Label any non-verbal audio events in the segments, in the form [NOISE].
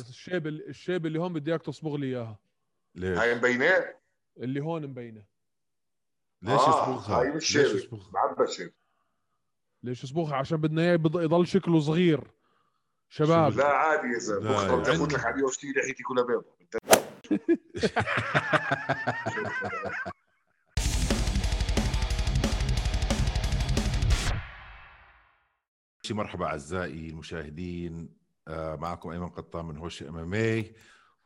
الشيب الشيب اللي هون بدي إياك تصبغ لي إياها. ليش؟ هاي مبينة؟ اللي هون مبينة. ليش آه، يصبغها؟ هاي مش ليش؟ معبشه ليش يصبغها؟ عشان بدنا إياه يض- يضل شكله صغير. شباب. لا عادي يا زلمة. بكره بدي يعني- افوت لك على اليو تي لحيتي كلها بيضة مرحبا أعزائي المشاهدين. آه، معكم أيمن قطان من هوش MMA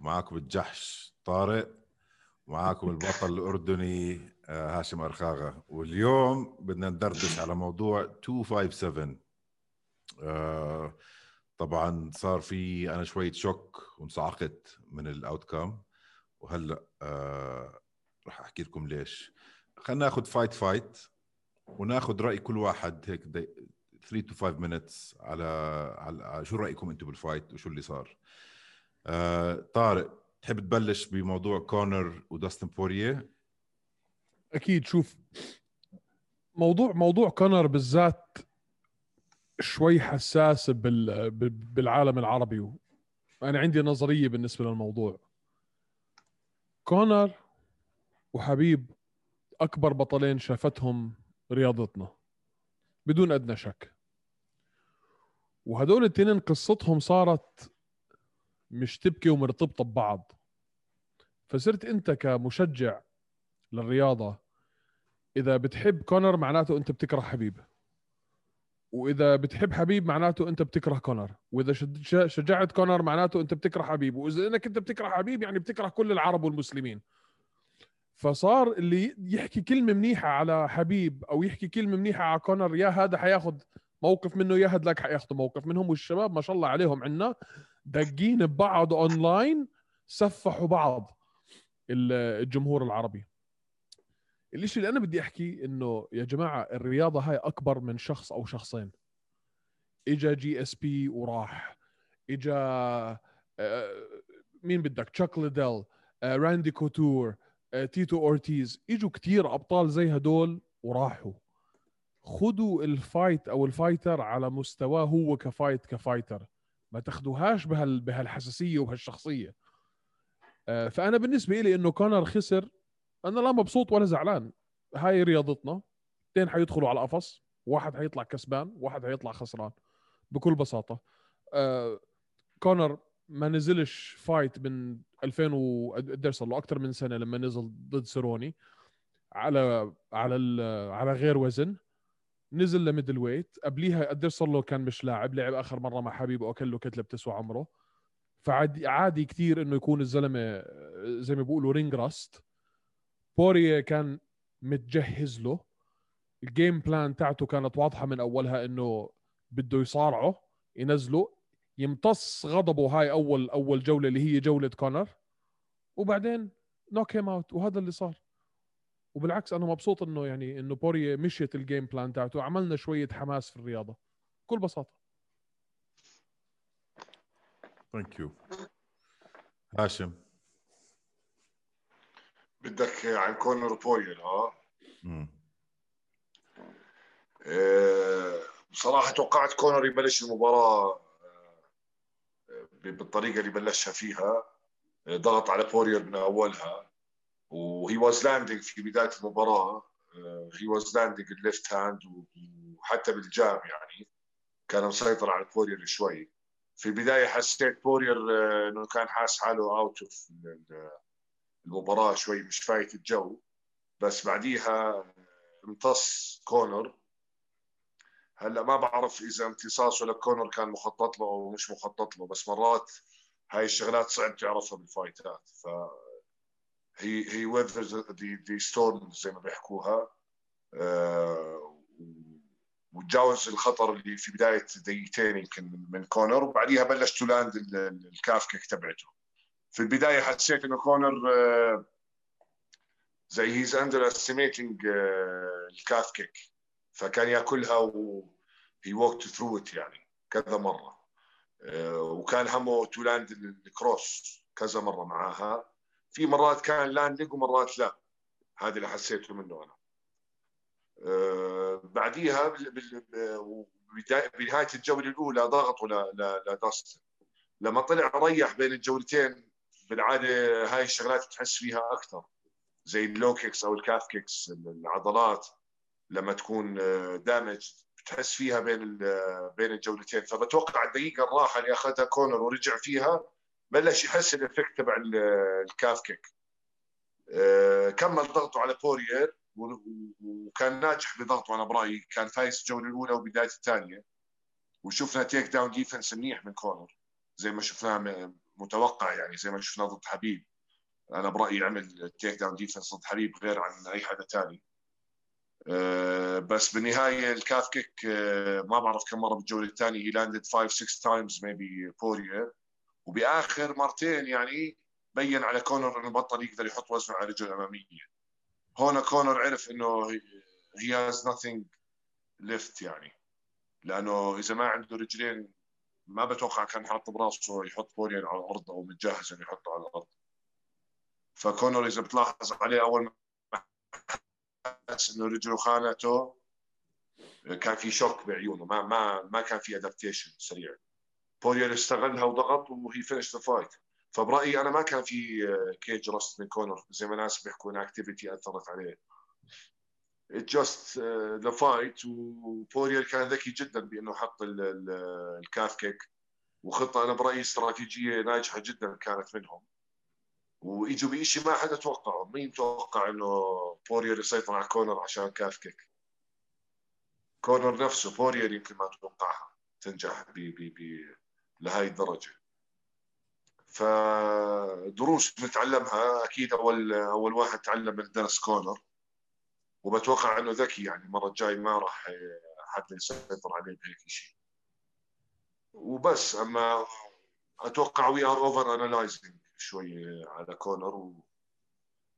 معكم الجحش طارق ومعكم [LAUGHS] البطل الأردني آه، هاشم أرخاغة. واليوم بدنا ندردش على موضوع 257 آه، طبعا صار في أنا شوية shock وانصعقت من ال outcome وهلأ آه، راح أحكي لكم ليش. خلينا ناخذ fight fight وناخذ رأي كل واحد هيك 3 to 5 minutes على على شو رأيكم أنتم بال fight وشو اللي صار؟ آه طارق تحب تبلش بموضوع كونر وداستن بورييه أكيد شوف موضوع موضوع كونر بالذات شوي حساس بال- بالعالم العربي. أنا عندي نظرية بالنسبة للموضوع. كونر وحبيب أكبر بطلين شافتهم رياضتنا بدون أدنى شك. وهدول التنين قصتهم صارت مشتبكه ومرتبطة ببعض. فصرت أنت كمشجع للرياضة إذا بتحب كونر معناته أنت بتكره حبيب وإذا بتحب حبيب معناته أنت بتكره كونر. وإذا شجعت كونر معناته أنت بتكره حبيب وإذا إنك أنت بتكره حبيب يعني بتكره كل العرب والمسلمين. فصار اللي يحكي كلمة منيحة على حبيب أو يحكي كلمة منيحة على كونر يا هذا حياخذ موقف منه يا هدلاك حياخذوا موقف منهم والشباب ما شاء الله عليهم عنا دقين ببعض أونلاين سفحوا بعض ال- الجمهور العربي. الإشي اللي أنا بدي أحكي إنه يا جماعة الرياضة هاي أكبر من شخص أو شخصين. إجا جي اس بي وراح إجا آه، مين بدك؟ تشاك ليدل راندي كوتور تيتو اورتيز إجوا كتير أبطال زي هدول وراحوا. خذوا ال fight أو ال fighter على مستواه هو ك fight ك fighter ما تاخذوهاش بهال بهالحساسية وبهالشخصية. آه، فأنا بالنسبة لي إنه كونر خسر أنا لا مبسوط ولا زعلان. هاي رياضتنا. اثنين حيدخلوا على قفص واحد حيطلع كسبان واحد حيطلع خسران. بكل بساطة. آه كونر ما نزلش fight من 2000 و قديش صار له أكثر من سنة لما نزل ضد سيروني. على على على غير وزن. نزل ل middleweight قبليها قديش صار له كان مش لاعب لعب آخر مرة مع حبيب واكل له كتلة بتسوى عمره. فعادي عادي كثير إنه يكون الزلمة آه، زي ما بيقولوا ring rust بوريه كان متجهز له. ال game plan تاعته كانت واضحة من أولها إنه بده يصارعه ينزله يمتص غضبه هاي اول أول جولة اللي هي جولة كونر. وبعدين knock him out وهذا اللي صار. وبالعكس أنا مبسوط إنه يعني إنه بوريه مشيت ال game plan تاعته عملنا شوية حماس في الرياضة. بكل بساطة. thank you هاشم. بدك عن كونر بوريه ها مم. آه، بصراحة توقعت كونر يبلش المباراة آه، بالطريقة اللي بلشها فيها آه، ضغط على بورير من أولها. و he was landing في بداية المباراة. he was landing ال left hand وحتى بال jab يعني. كان مسيطر على بورير شوي. في البداية حسيت بورير آه، إنه كان حاس حاله out of المباراة شوي مش فايت الجو. بس بعديها امتص كونر. هلأ ما بعرف إذا امتصاصه لكونر كان مخطط له أو مش مخطط له. بس مرات هاي الشغلات صعب تعرفها بال fight ات. ف he he weathers the storm زي ما بيحكوها. آه، وتجاوز الخطر اللي في بداية دقيقتين يمكن من- كونر وبعديها بلش to land ال- ال- ال calf kick تبعته. في البداية حسيت إنه كونر آه، زي he's underestimating ال calf kick فكان ياكلها و he walked through it يعني كذا مرة. آه، وكان همه to land ال cross كذا مرة معاها. في مرات كان landing ومرات لا. هذا اللي حسيته منه أنا. آه، بعديها بنهاية الجولة الأولى ضغطوا ل- ل- لداستن لما طلع ريح بين الجولتين بالعادة هاي الشغلات بتحس فيها أكثر. زي ال low kicks أو ال calf kicks العضلات لما تكون damaged بتحس فيها بين بين الجولتين. فبتوقع الدقيقة الراحة اللي أخذها كونر ورجع فيها بلش يحس ال effect تبع ال calf kick. آه، كمل ضغطه على بوريير وكان ناجح بضغطه أنا برايي كان فايز الجولة الأولى وبداية الثانية. وشفنا takedown defense منيح من كونر زي ما شفناه متوقع يعني زي ما شفناه ضد حبيب. أنا برأيي عمل takedown defense ضد حبيب غير عن أي حدا ثاني آه، بس بالنهاية ال calf kick آه، ما بعرف كم مرة بالجولة الثانية he landed 5 6 times maybe بوريير وبآخر مرتين يعني بين على كونر إنه بطل يقدر يحط وزنه على رجله الأمامية. هون كونر عرف إنه he has nothing left يعني. لأنه إذا ما عنده رجلين ما بتوقع كان حاط براسه يحط بوريان على الأرض أو متجهز إنه يحطه على الأرض. فكونر إذا بتلاحظ عليه أول ما حس إنه رجله خانته كان في shock بعيونه ما ما ما كان في adaptation سريع. بوريان استغلها وضغط و he finished the fight فبرأيي أنا ما كان في cage rust من كونر. زي ما ناس بيحكوا inactivity أثرت عليه. just the fight وبوريال كان ذكي جدا بأنه حط ال calf kick. وخطة أنا برأيي استراتيجية ناجحة جدا كانت منهم. وإجوا بشيء ما حدا توقعه مين توقع إنه بوريال يسيطر على كونر عشان calf kick؟ كونر نفسه بوريال يمكن ما توقعها تنجح ب ب ب لهي الدرجة. فدروس نتعلمها أكيد أول أول واحد تعلم من درس كونر وبتوقع إنه ذكي يعني المرة الجاي ما راح حد يسيطر عليه بهيك شيء. وبس أما أتوقع we are over analyzing شوي على كونر و...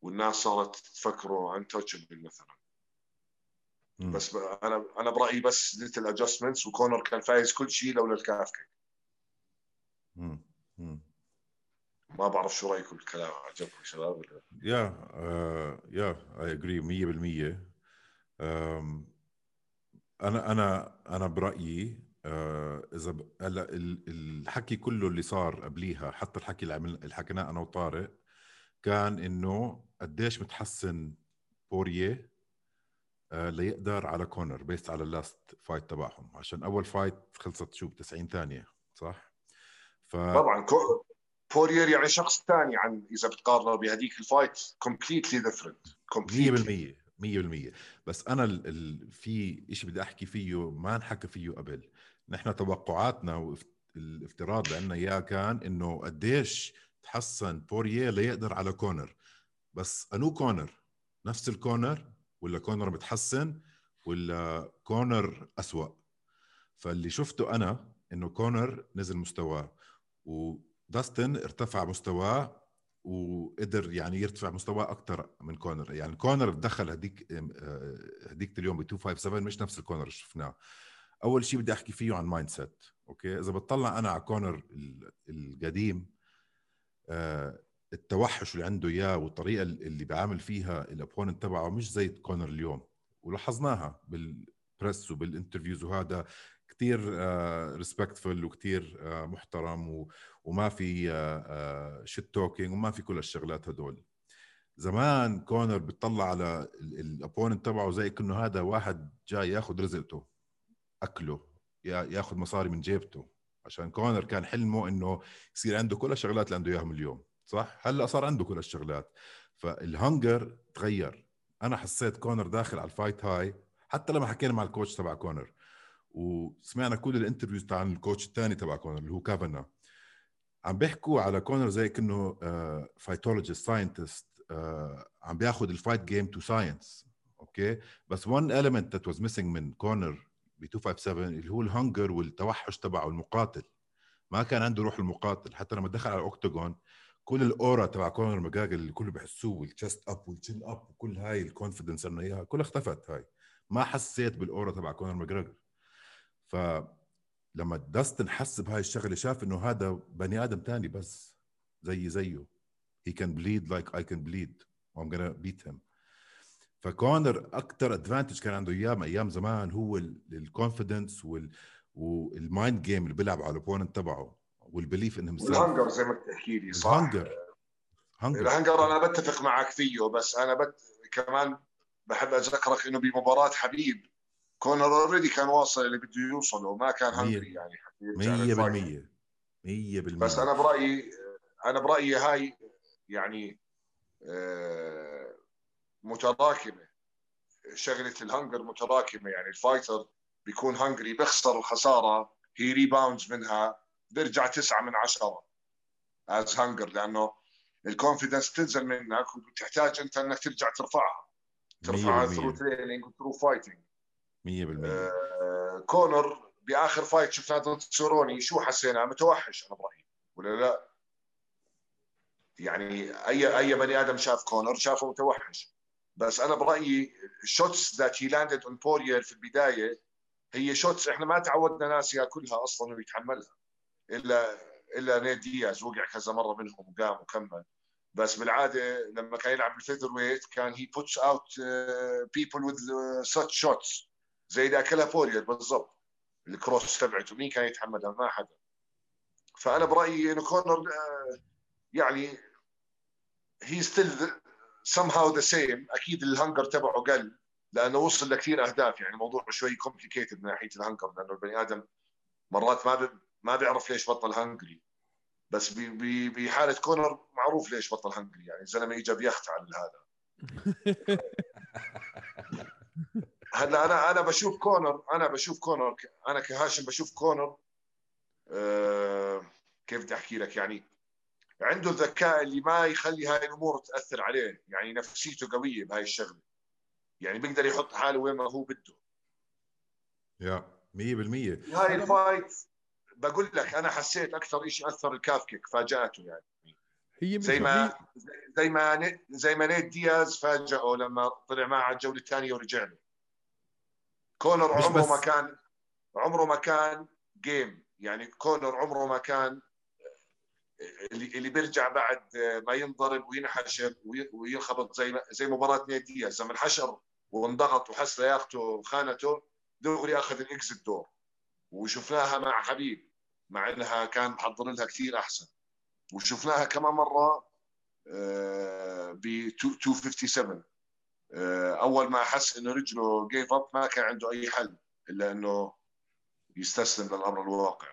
والناس صارت تفكره untouchable مثلا بس أنا أنا برأيي بس little adjustments وكونر كان فايز كل شيء لولا ال calf kick. ما بعرف شو رايكم بالكلام عجبكم شباب ولا؟ yeah yeah I agree 100% أنا أنا أنا برأيي آه، إذا هلا الحكي كله اللي صار قبليها حتى الحكي اللي عمل اللي حكيناه أنا وطارق كان إنه قديش متحسن بورية آه، ليقدر على كونر based على ال last fight تبعهم. عشان أول fight خلصت شو؟ ب 90 ثانية صح؟ ف... طبعا بورير يعني شخص ثاني عن إذا بتقارنه بهذيك ال fight completely different 100% 100% بس أنا ال ال في شيء بدي أحكي فيه ما انحكى فيه قبل. نحن توقعاتنا والافتراض اللي عندنا إياه كان إنه قديش تحسن بوريه ليقدر على كونر. بس أنو كونر؟ نفس الكونر؟ ولا كونر متحسن؟ ولا كونر أسوأ؟ فاللي شفته أنا إنه كونر نزل مستواه. و داستن ارتفع مستواه وقدر يعني يرتفع مستواه أكثر من كونر. يعني كونر دخل هديك هديك اليوم ب 257 مش نفس الكونر اللي شفناه. أول شيء بدي أحكي فيه عن mindset okay؟ إذا بتطلع أنا على كونر القديم آه، التوحش اللي عنده إياه والطريقة اللي بيعامل فيها ال opponent تبعه مش زي كونر اليوم. ولاحظناها بال press وبال interviews وهذا. كثير respectful وكثير محترم وما في shit talking وما في كل الشغلات هدول. زمان كونر بيطلع على ال opponent تبعه زي كانه هذا واحد جاي ياخذ رزقته أكله ياخذ مصاري من جيبته. عشان كونر كان حلمه إنه يصير عنده كل الشغلات اللي عنده إياهم اليوم صح؟ هلأ صار عنده كل الشغلات. فال hunger تغير. أنا حسيت كونر داخل على ال fight هاي حتى لما حكينا مع ال coach تبع كونر وسمعنا كل ال interviews تاع ال coach الثاني تبع كونر اللي هو كافانا عم بيحكوا على كونر زي كأنه fightologist scientist عم بياخذ ال fight game to science okay بس one element that was missing من كونر ب 257 اللي هو ال hunger والتوحش تبعه المقاتل. ما كان عنده روح المقاتل. حتى لما دخل على ال octagon كل ال aura تبع كونر ماجريجر اللي كله بحسوه وال chest up وال chin up وكل هاي ال confidence إنه إياها كلها اختفت هاي. ما حسيت بال aura تبع كونر ماجريجر فلما داستن حس بهاي الشغلة شاف إنه هذا بني آدم تاني بس زي زيه. He can bleed like I can bleed. I'm gonna beat him. فكونر أكثر advantage كان عنده إيام أيام زمان هو ال confidence وال وال mind game اللي بيلعب على ال opponent تبعه وال belief انهم ال hunger زي ما بتحكي لي صح؟ ال hunger hunger ال hunger أنا بتفق معك فيه بس أنا بت... كمان بحب اذكرك إنه بمباراة حبيب كونر already كان واصل اللي بده يوصله وما كان مية. hungry يعني 100% 100% بس أنا برأيي أنا برأيي هاي يعني آه، متراكمة. شغلة ال hunger متراكمة يعني ال fighter بيكون hungry بيخسر الخسارة he rebounds منها بيرجع تسعة من عشرة as hunger لأنه ال confidence تنزل منك وبتحتاج أنت إنك ترجع ترفعها. ترفعها through training و through fighting 100% كونر بآخر fight شفناه ضد سوروني شو حسينا؟ متوحش أنا برأيي. ولا لا؟ يعني اي أي بني آدم شاف كونر شافه متوحش. بس أنا برأيي ال shots that he landed on بورير في البداية هي shots إحنا ما تعودنا ناس ياكلها أصلا ويتحملها. الا إلا نيد دياز وقع كذا مرة منهم وقام وكمل. بس بالعادة لما كان يلعب بال feather weight كان he puts out people with such shots زي اكلها بورير بالضبط ال cross تبعته مين كان يتحملها ما حدا فأنا برأيي إنه كونر آه، يعني he's still somehow the same أكيد ال hunger تبعه قل لأنه وصل لكثير أهداف يعني الموضوع شوي complicated من ناحية ال hunger لأنه البني آدم مرات ما. ما بيعرف ليش بطل hungry بس. بحالة كونر معروف ليش بطل hungry يعني الزلمه اجى بيخوت على هذا [LAUGHS] هلا أنا أنا بشوف كونر أنا بشوف كونر أنا كهاشم بشوف كونر. آه كيف بدي أحكي لك؟ يعني عنده الذكاء اللي ما يخلي هاي الأمور تأثر عليه يعني نفسيته قوية بهاي الشغلة. يعني بيقدر يحط حاله وين ما هو بده. يا 100% هاي ال fight بقول لك أنا حسيت أكثر شيء أثر ال calf kick فاجأته يعني. هي زي ما زي ما زي ما نيت دياز فاجئه لما طلع معه على الجولة الثانية ورجع له. كونر عمره ما كان عمره ما كان game يعني كونر عمره ما كان اللي اللي بيرجع بعد ما ينضرب وينحشر وي- وينخبط زي زي مباراة نيت دياز. لما انحشر وانضغط وحس لياقته خانته دغري أخذ ال exit door وشفناها مع حبيب مع إنها كان محضر لها كثير أحسن. وشفناها كمان مرة آه، ب 257 آه، أول ما حس إنه رجله gave up ما كان عنده أي حل إلا إنه يستسلم للأمر الواقع.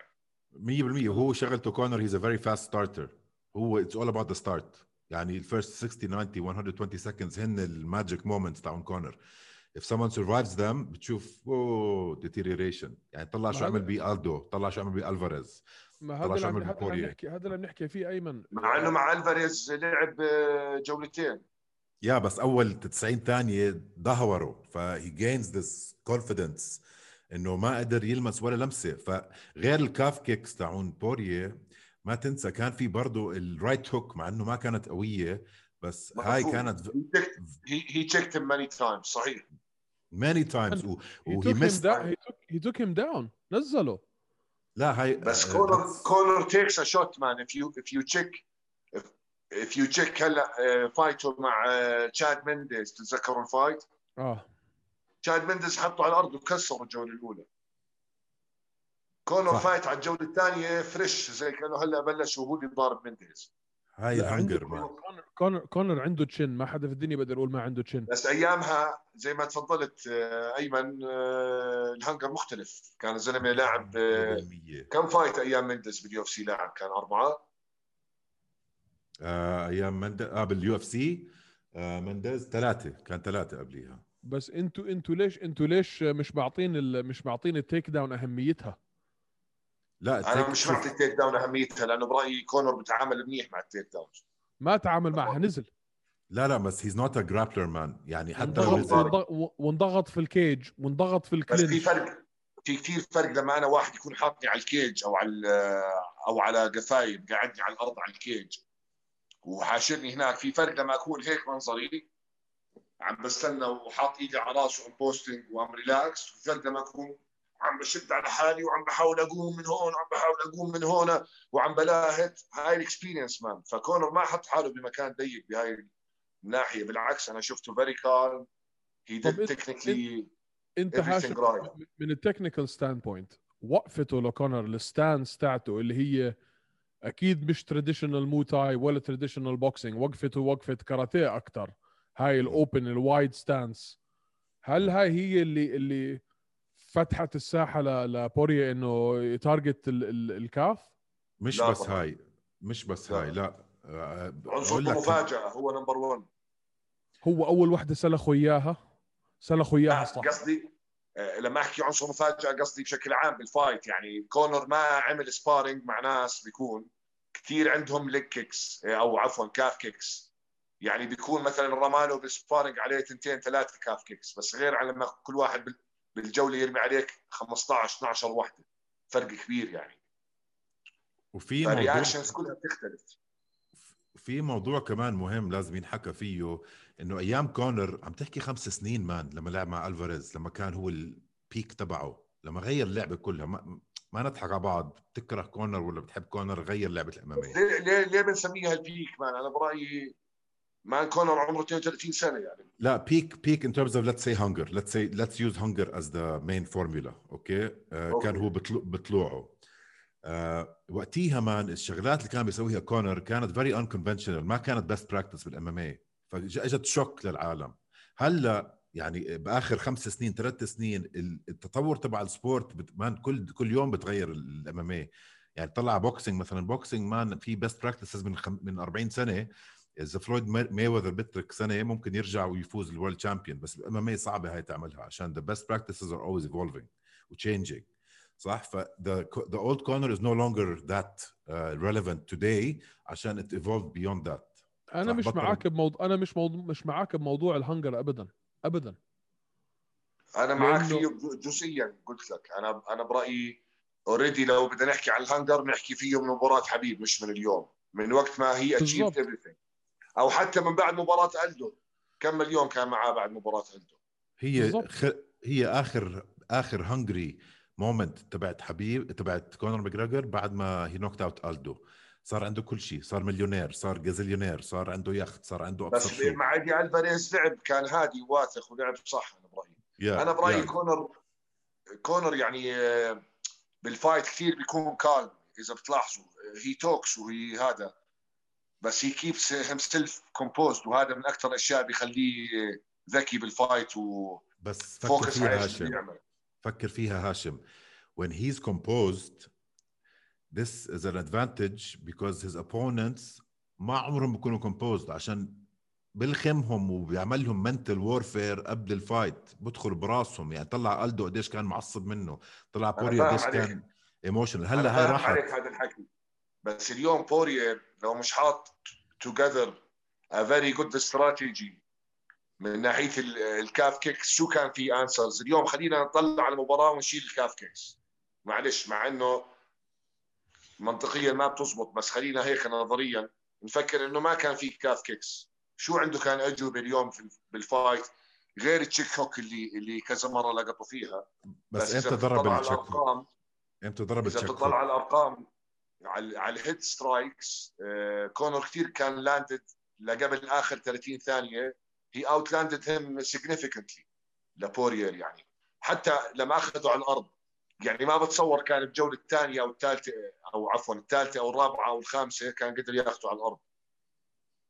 100% وهو شغلته كونر he's a very fast starter هو it's all about the start يعني ال first 60 90 120 seconds هن ال magic moments تاعون كونر. If someone survives them بتشوف oh deterioration. يعني طلع شو عمل بألدو طلع شو عمل بألفاريز ما طلع هذا شو اللي عمل عم- هذا اللي عم بكوريا. نحكي هذا اللي بنحكي فيه أيمن. مع إنه مع ألفاريز لعب آه، جولتين. يا بس أول 90 ثانية دهوروا فهي جينز ذس كونفيدنس إنه ما قدر يلمس ولا لمسة فغير الكاف كيكس تاعون بورية ما تنسى كان في برضه الرايت هوك مع إنه ما كانت قوية بس هاي. كانت هي هي تشيكت ماني تايمز صحيح ماني تايمز he وهي took, he took him down نزله لا هاي بس كونر كونر takes a shot man if you if you check if, you check هلا آه، fight ه مع آه، تشاد مينديز تتذكروا ال fight؟ آه. تشاد مينديز حطه على الأرض وكسر الجولة الأولى. كونر. fight على الجولة الثانية fresh زي كأنه هلا بلش وهو اللي ضارب مينديز هاي ال hunger man كونر كونر كونر عنده chin ما حدا في الدنيا بيقدر يقول ما عنده chin بس أيامها زي ما تفضلت آه، أيمن آه، ال hunger مختلف. كان الزلمة لاعب آه، 100% كم fight أيام مينديز بال UFC لاعب؟ كان أربعة. آه أيام مندز آه بال UFC. آه مندز ثلاثة كان ثلاثة قبليها. بس أنتوا أنتوا ليش أنتوا ليش مش معطين ال- مش معطين ال takedown أهميتها؟ لا أنا مش معطي ال takedown أهميتها لأنه برأيي كونر بتعامل منيح مع ال takedown ما تعامل معها نزل. لا لا بس he's not a grappler man يعني حتى لو وانضغط نزل وانضغط- وانضغط في ال cage وانضغط في بس في ال clinch فرق في كثير فرق لما أنا واحد يكون حاطني على ال cage أو على أو على قفايب قاعدني على الأرض على ال cage وحاشرني هناك. في فرق لما أكون هيك منظري عم بستنى وحاط إيدي على راسه عم posting وعم relax وفي فرق لما أكون عم بشد على حالي وعم بحاول أقوم من هون وعم بحاول أقوم من هون وعم بلاهت هاي ال experience man فكونر ما حط حاله بمكان ضيق بهاي الناحية. بالعكس أنا شفته very calm هي طب did إنت- right. من ال technical standpoint وقفته لكونر ال stance تاعته اللي هي أكيد مش traditional Muay Thai ولا traditional boxing وقفته وقفه كاراتيه أكثر هاي ال open ال wide stance هل هاي هي اللي اللي فتحت الساحة ل- لبورير إنه ي target ال- ال- ال calf؟ مش بس طبعاً. هاي مش بس لا. هاي لا. آه، عنصر أقول لك- مفاجأة هو number 1 هو أول وحدة سلخوا إياها. سلخوا إياها صح. قصدي آه، لما أحكي عنصر مفاجاه قصدي بشكل عام بال fight يعني كونر ما عمل sparring مع ناس بيكون كثير عندهم leg kicks آه، أو عفوا calf kicks يعني بيكون مثلا رماله بال sparring عليه تنتين ثلاثة calf kicks بس غير عن لما كل واحد بال- بالجولة يرمي عليك 15 12 وحده فرق كبير يعني. وفي موضوع كلها بتختلف. في موضوع كمان مهم لازم ينحكى فيه. إنه أيام كونر عم تحكي خمس سنين man لما لعب مع ألفاريز لما كان هو ال peak تبعه لما غير اللعبة كلها ما, ما نضحك على بعض. بتكره كونر ولا بتحب كونر؟ غير لعبة ال MMA ليه ليه ليه بنسميها ال peak man؟ أنا برأيي man كونر عمره 32 سنة يعني. لا peak peak in terms of let's say hunger. Let's say let's use hunger as the main formula okay. كان هو بطلو بطلوعه آه وقتيها man الشغلات اللي كان بيسويها كونر كانت very unconventional ما كانت best practice بال MMA فاجت shock للعالم. هلأ يعني بآخر خمس سنين ثلاث سنين ال- التطور تبع ال sport man كل كل يوم بتغير ال MMA يعني طلع boxing مثلا. boxing man في best practices من خم... من 40 سنة. إذا فلويد مايوذر بترك سنة ممكن يرجع ويفوز ال world champion بس ال MMA صعبة هاي تعملها عشان the best practices are always evolving و changing صح؟ ف old Conor is no longer that uh, relevant today عشان it evolved beyond that. أنا مش بطل- معاك بموضوع أنا مش موضوع مش معاك بموضوع ال hunger ابدا ابدا. أنا معك لأنه- فيه جزئيا قلت لك. أنا أنا برأيي already لو بدنا نحكي عن ال hunger نحكي فيه من مباراة حبيب مش من اليوم. من وقت ما he everything. أو حتى من بعد مباراة ألدو. كم مليون كان معاه بعد مباراة ألدو؟ هي. خ... هي آخر آخر hungry moment تبعت حبيب تبعت كونر ماجريجر بعد ما he knocked out ألدو. صار عنده كل شيء صار مليونير صار gazillionaire صار عنده يخت صار عنده ابصر بس مع ايدي الفاريز لعب كان هادي واثق ولعب صح أنا برأيي. يا- أنا برأيي يا. كونر كونر يعني آه، بال fight كثير بيكون calm إذا بتلاحظوا he talks وهي هذا. بس he keeps himself composed وهذا من أكثر الاشياء بيخليه ذكي بال fight بس فكر فيها هاشم. بيعمل. فكر فيها هاشم. When he's composed this is an advantage because his opponents ما عمرهم بيكونوا composed عشان بلخمهم وبيعمل لهم mental warfare قبل ال fight بدخل براسهم. يعني طلع ألدو قديش كان معصب منه. طلع بورير قديش. كان emotional هلا هاي فاهم عليك راحت هذا الحكي. بس اليوم بورير لو مش حاط together a very good strategy من ناحية ال- ال calf kicks شو كان في answers اليوم خلينا نطلع على المباراة ونشيل ال calf kicks معلش مع إنه منطقيا ما بتزبط بس خلينا هيك نظريا. نفكر إنه ما كان في calf kicks شو عنده كان أجوبة اليوم بال fight غير ال check hook اللي اللي كذا مرة لقطوا فيها. بس, إذا إمتى ضرب ال check hook؟ إمتى ضرب إذا بتطلع؟ على الأرقام على على ال head strikes كونر كثير كان landed لقبل آخر 30 ثانية. he outlanded him significantly لبورير يعني. حتى لما أخذوا على الأرض. يعني ما بتصور كان بجوله الثانية أو الثالثة أو عفوا الثالثة أو الرابعة أو الخامسة كان قدر ياخذوا على الأرض.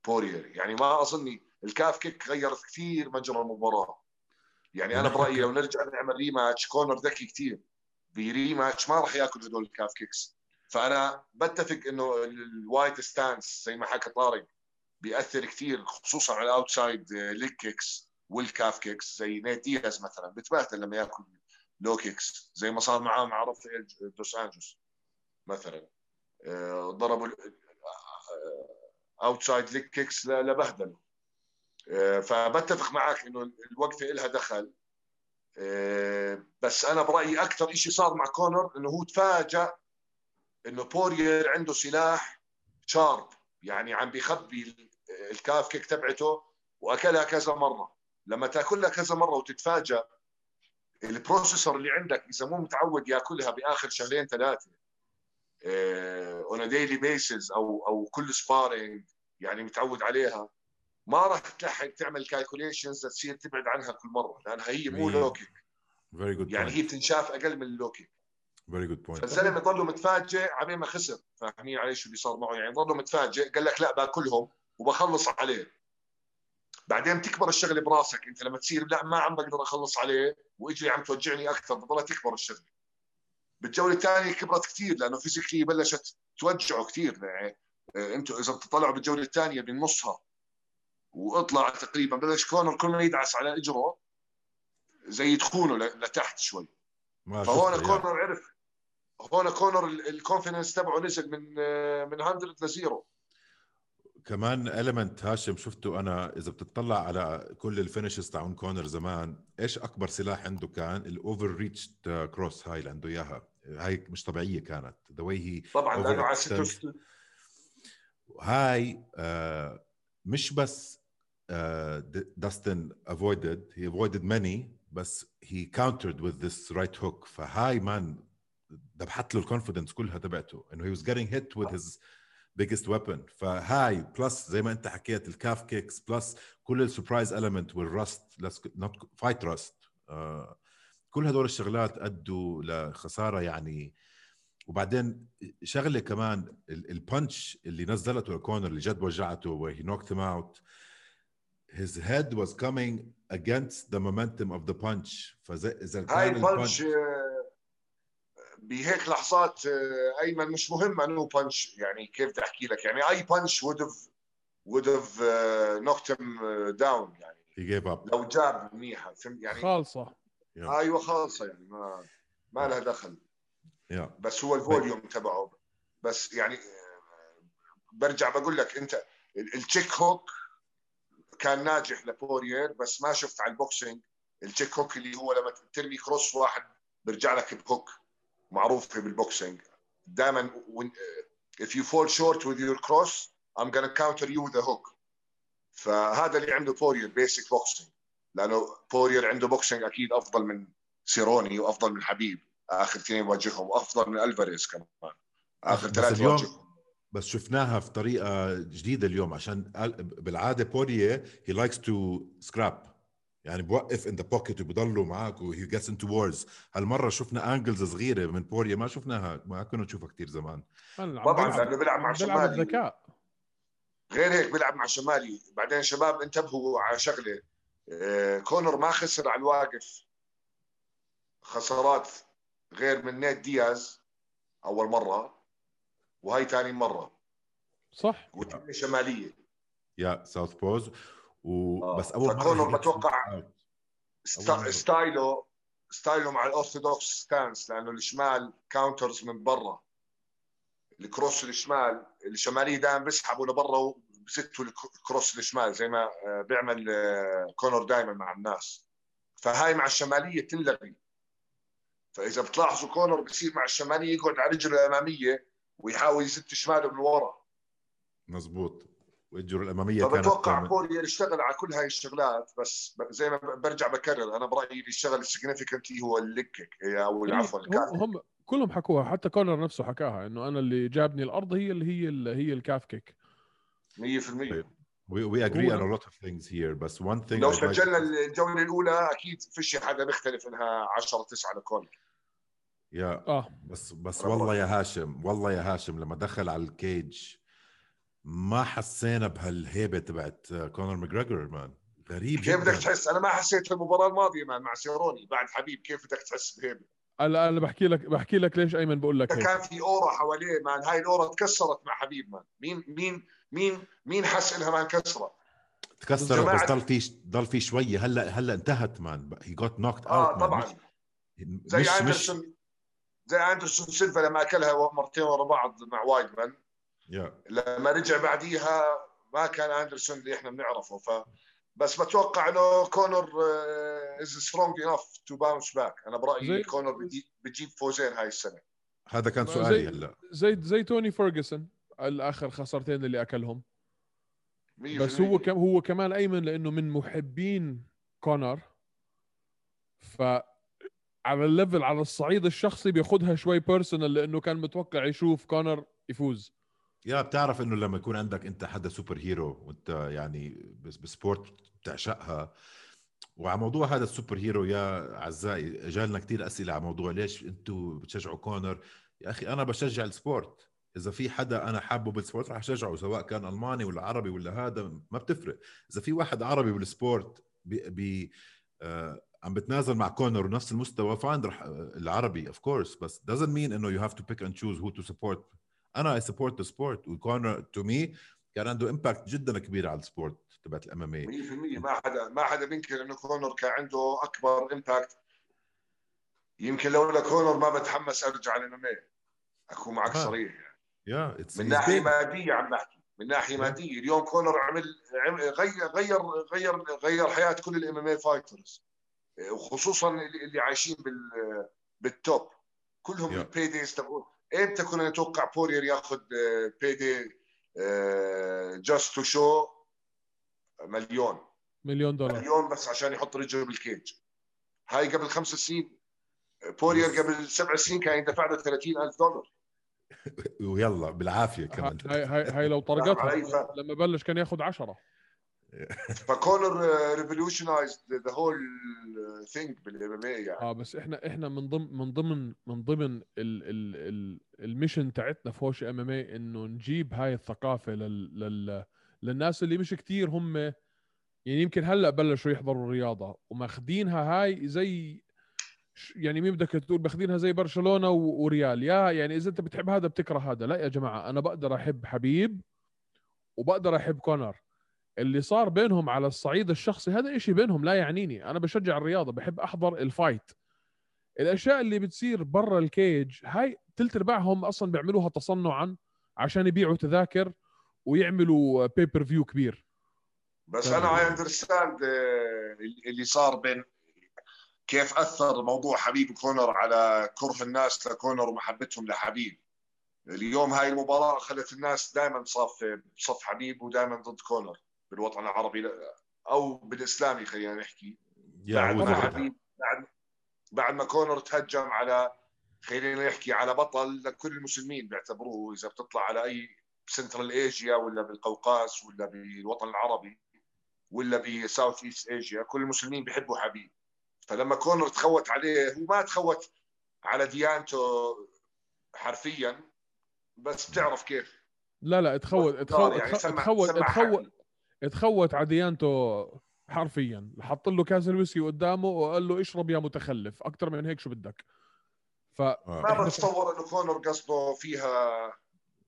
بورير يعني ما أظني ال calf kick غيرت كثير مجرى المباراة. يعني أنا برأيي لو نرجع نعمل rematch كونر ذكي كثير. ب rematch ما راح ياكل هدول ال calf kicks. فأنا بتفق إنه ال wide stance زي ما حكى طارق بيأثر كثير خصوصا على ال outside leg kicks وال calf kicks زي نيت دياز مثلا. بتبهدل لما ياكل low kicks زي ما صار معاه مع رافائيل دوس انجوس مثلا. آه، ضربوا outside leg kicks لبهدلوا. آه، فبتفق معك إنه الوقفة لها دخل. آه، بس أنا برأيي أكثر شيء صار مع كونر إنه هو تفاجأ إنه بورير عنده سلاح sharp يعني عم بيخبي ال- ال calf kick تبعته وأكلها كذا مرة. لما تأكلها كذا مرة وتتفاجأ ال processor اللي عندك اذا مو متعود ياكلها بآخر شهرين ثلاثة. on daily basis أو أو كل sparring يعني متعود عليها. ما راح تلحق تعمل calculations تصير تبعد عنها كل مرة لأنها هي مو مية. low kick very good يعني هي بتنشاف أقل من ال low kick very good point فالزلمة ضله متفاجئ على ما خسر. فاهمين علي شو اللي صار معه. يعني ضله متفاجئ قال لك لا باكلهم وبخلص عليه. بعدين تكبر الشغله براسك. انت لما تصير لا ما عم بقدر اخلص عليه واجري عم توجعني أكثر. بضلها تكبر الشغله بالجولة الثانية كبرت كثير لأنه physically بلشت توجعه كثير. يعني آه، أنتم إذا بتطلعوا بالجولة الثانية من نصها واطلع تقريبا بلش كونر كل ما يدعس على إجره زي تخونه لتحت شوي. فهون كونر عرف هون كونر ال confidence تبعه نزل من آه، من 100 ل zero. كمان element هاشم شفته أنا إذا بتطلع على كل ال finishes تاعون كونر زمان إيش أكبر سلاح عنده كان؟ ال overreach cross هاي اللي عنده إياها. هاي مش طبيعية كانت. the way he طبعا لأنه على هاي آه مش بس Dustin avoided he avoided many بس he countered with this right hook فهاي man ذبحت له ال confidence كلها تبعته. إنه he was getting hit with his biggest weapon فهاي plus زي ما انت حكيت ال calf kicks plus كل ال surprise element وال rust not fight rust كل هدول الشغلات أدوا لخسارة يعني. وبعدين شغلة كمان ال punch اللي نزلته الكونر اللي جد وجعته وهي knocked him out his head was coming against the momentum of the punch. فاذا إذا كان هاي ال punch بهيك لحظات آه، أيمن مش مهم انه punch يعني كيف بدي أحكي لك يعني أي punch would have would have uh, knocked him down يعني. He gave up. لو جاب منيحه فهمت؟ يعني خالصة. Yeah. أيوه خالصة يعني ما ما لها دخل. Yeah. بس هو ال volume تبعه. بس يعني آه، برجع بقول لك أنت ال check hook كان ناجح لبورير بس ما شفت على ال boxing. ال check hook اللي هو لما ترمي cross واحد بيرجع لك ب hook. معروفه بال boxing. دائما if you fall short with your cross I'm gonna counter you with a hook. فهذا اللي عنده بورير basic boxing لأنه بورير عنده boxing أكيد أفضل من سيروني وأفضل من حبيب. آخر اثنين واجههم وأفضل من ألفاريز كمان. آخر ثلاثة واجههم. بس شفناها في طريقة جديدة اليوم عشان بالعادة بوريه he likes to scrap يعني بوقف in the pocket وبضلوا معك و he gets into wars هالمرة شفنا angles صغيرة من بوريا ما شفناها ما كنا نشوفها كثير زمان. طبعا لأنه بيلعب مع شمالي. الذكاء. غير هيك بيلعب مع شمالي. بعدين شباب انتبهوا على شغلة. آه، كونر ما خسر على الواقف. خسارات غير من نيت دياز أول مرة وهي ثاني مرة. صح. شمالية. yeah southpaws وبس آه. أول مرة بتوقع style و style و مع ال orthodox stance لأنه الشمال counters من برا. ال cross الشمال الشمالية دائما بيسحبوا لبرا وبسكتوا ال cross الشمال زي ما آه، بيعمل آه، كونر دائما مع الناس. فهاي مع الشمالية تنلغي. فإذا بتلاحظوا كونر بصير مع الشمالية يقعد على رجله الأمامية ويحاول يزت شماله من ورا. مزبوط. واجره الأمامية كانت بتوقع بوريا يشتغل على كل هاي الشغلات بس زي ما برجع بكرر أنا برأيي اللي يشتغل ال significant هو ال leg أو إيه، عفوا هم كلهم حكوها حتى كونر نفسه حكاها إنه أنا اللي جابني الأرض هي اللي هي اللي هي ال calf kick 100% We, we agree on a lot of things here بس one thing لو سجلنا الجولة الأولى أكيد فيش حدا بيختلف إنها 10 9 لكونر. yeah آه. بس بس والله يا هاشم والله يا هاشم لما دخل على ال cage ما حسينا بهالهيبة تبعت كونر ماجريجر man. غريب كيف بدك تحس؟ أنا ما حسيت في المباراه الماضية man مع سيروني. بعد حبيب كيف بدك تحس بهيبة؟ أنا أنا بحكي لك بحكي لك ليش أيمن بقول لك كان في aura حواليه man. هاي ال aura تكسرت مع حبيب man. مين مين مين مين حس انها ما انكسرت؟ تكسرت بس ضل في ضل في شوية. هلا هلأ انتهت man. he got knocked out آه طبعا. مش زي اندرسون زي أندرسون سيلفا لما أكلها مرتين ورا بعض مع وايدمان yeah. لما رجع بعديها ما كان أندرسون اللي إحنا بنعرفه ف بس بتوقع إنه كونر is strong enough to bounce back أنا برأيي كونر بيجيب فوزين هاي السنة. هذا كان سؤالي هلأ. زي زي توني فيرجسون الآخر خسارتين اللي أكلهم. بس هو كم هو كمان أيمن لأنه من محبين كونر. ف على ال level على الصعيد الشخصي بياخذها شوي personal لأنه كان متوقع يشوف كونر يفوز. yeah بتعرف إنه لما يكون عندك أنت حدا super hero وأنت يعني ب sport بتعشقها. وعلى موضوع هذا ال super hero يا أعزائي جالنا كثير أسئلة على موضوع ليش أنتم بتشجعوا كونر؟ يا أخي أنا بشجع ال sport. إذا في حدا أنا حابه بال sport رح أشجعه سواء كان ألماني ولا عربي ولا هذا ما بتفرق. إذا في واحد عربي بال sport بي, بي آه عم بتنازل مع كونر ونفس المستوى fine رح العربي of course بس doesn't mean إنه you have to pick and choose who to support أنا I support the sport وكونر to me كان عنده impact جدا كبير على ال sport تبعت ال MMA 100% ما حدا ما حدا بينكر إنه كونر كان عنده أكبر impact يمكن لولا كونر ما بتحمس أرجع ال MMA اكون معك آه. صريح. يعني. yeah it's من ناحية مادية عم بحكي. من ناحية مادية. اليوم كونر عمل عم- غير غير غير غير حياة كل ال MMA fighters وخصوصا اللي عايشين بال بال top كلهم Yeah. ال paydays تبعون إمتى كنا نتوقع بورير ياخذ payday just to show؟ مليون. مليون دولار. مليون بس عشان يحط رجله بال cage. هاي قبل خمس سنين بورير قبل سبع سنين كان يدفع له 30000 دولار. [LAUGHS] ويلا بالعافية كمان. هاي هاي هاي لو طرقتها [LAUGHS] لما بلش كان ياخذ 10 فكونر revolutionized the whole thing بال MMA يعني. آه بس إحنا إحنا من ضمن من ضمن من ضمن ال ال ال ال mission تاعتنا في هوش MMA إنه نجيب هاي الثقافة لل لل للناس اللي مش كتير هم يعني يمكن هلأ بلشوا يحضروا الرياضه وماخذينها هاي زي يعني مين بدك تقول ماخذينها زي برشلونة وريال؟ yeah يعني إذا أنت بتحب هذا بتكره هذا. لا يا جماعة أنا بقدر أحب حبيب وبقدر أحب كونر. اللي صار بينهم على الصعيد الشخصي هذا إشي بينهم لا يعنيني. أنا بشجع الرياضة بحب أحضر ال fight الأشياء اللي بتصير برا ال cage هاي تلت أرباعهم أصلا بيعملوها تصنعا عشان يبيعوا تذاكر ويعملوا pay-per-view كبير. بس. أنا I understand اللي صار بين كيف أثر موضوع حبيب كونر على كره الناس لكونر ومحبتهم لحبيب. اليوم هاي المباراة خلت الناس دائما صف بصف حبيب ودائما ضد كونر. بالوطن العربي أو بالإسلامي خلينا نحكي yeah بعد ما. حبيب بعد بعد ما كونر تهجم على خلينا نحكي على بطل لكل المسلمين بيعتبروه إذا بتطلع على أي Central Asia ولا بالقوقاز ولا بالوطن العربي ولا ب Southeast Asia كل المسلمين بيحبوا حبيب فلما كونر تخوت عليه هو ما تخوت على ديانته حرفيا بس بتعرف كيف لا لا تخوت تخوت يعني تخوت تخوت. تخوت على ديانته حرفيا. حط له كاس الويسكي قدامه وقال له اشرب يا متخلف. أكثر من هيك شو بدك. ف آه. ما بتصور إنه كونر قصده فيها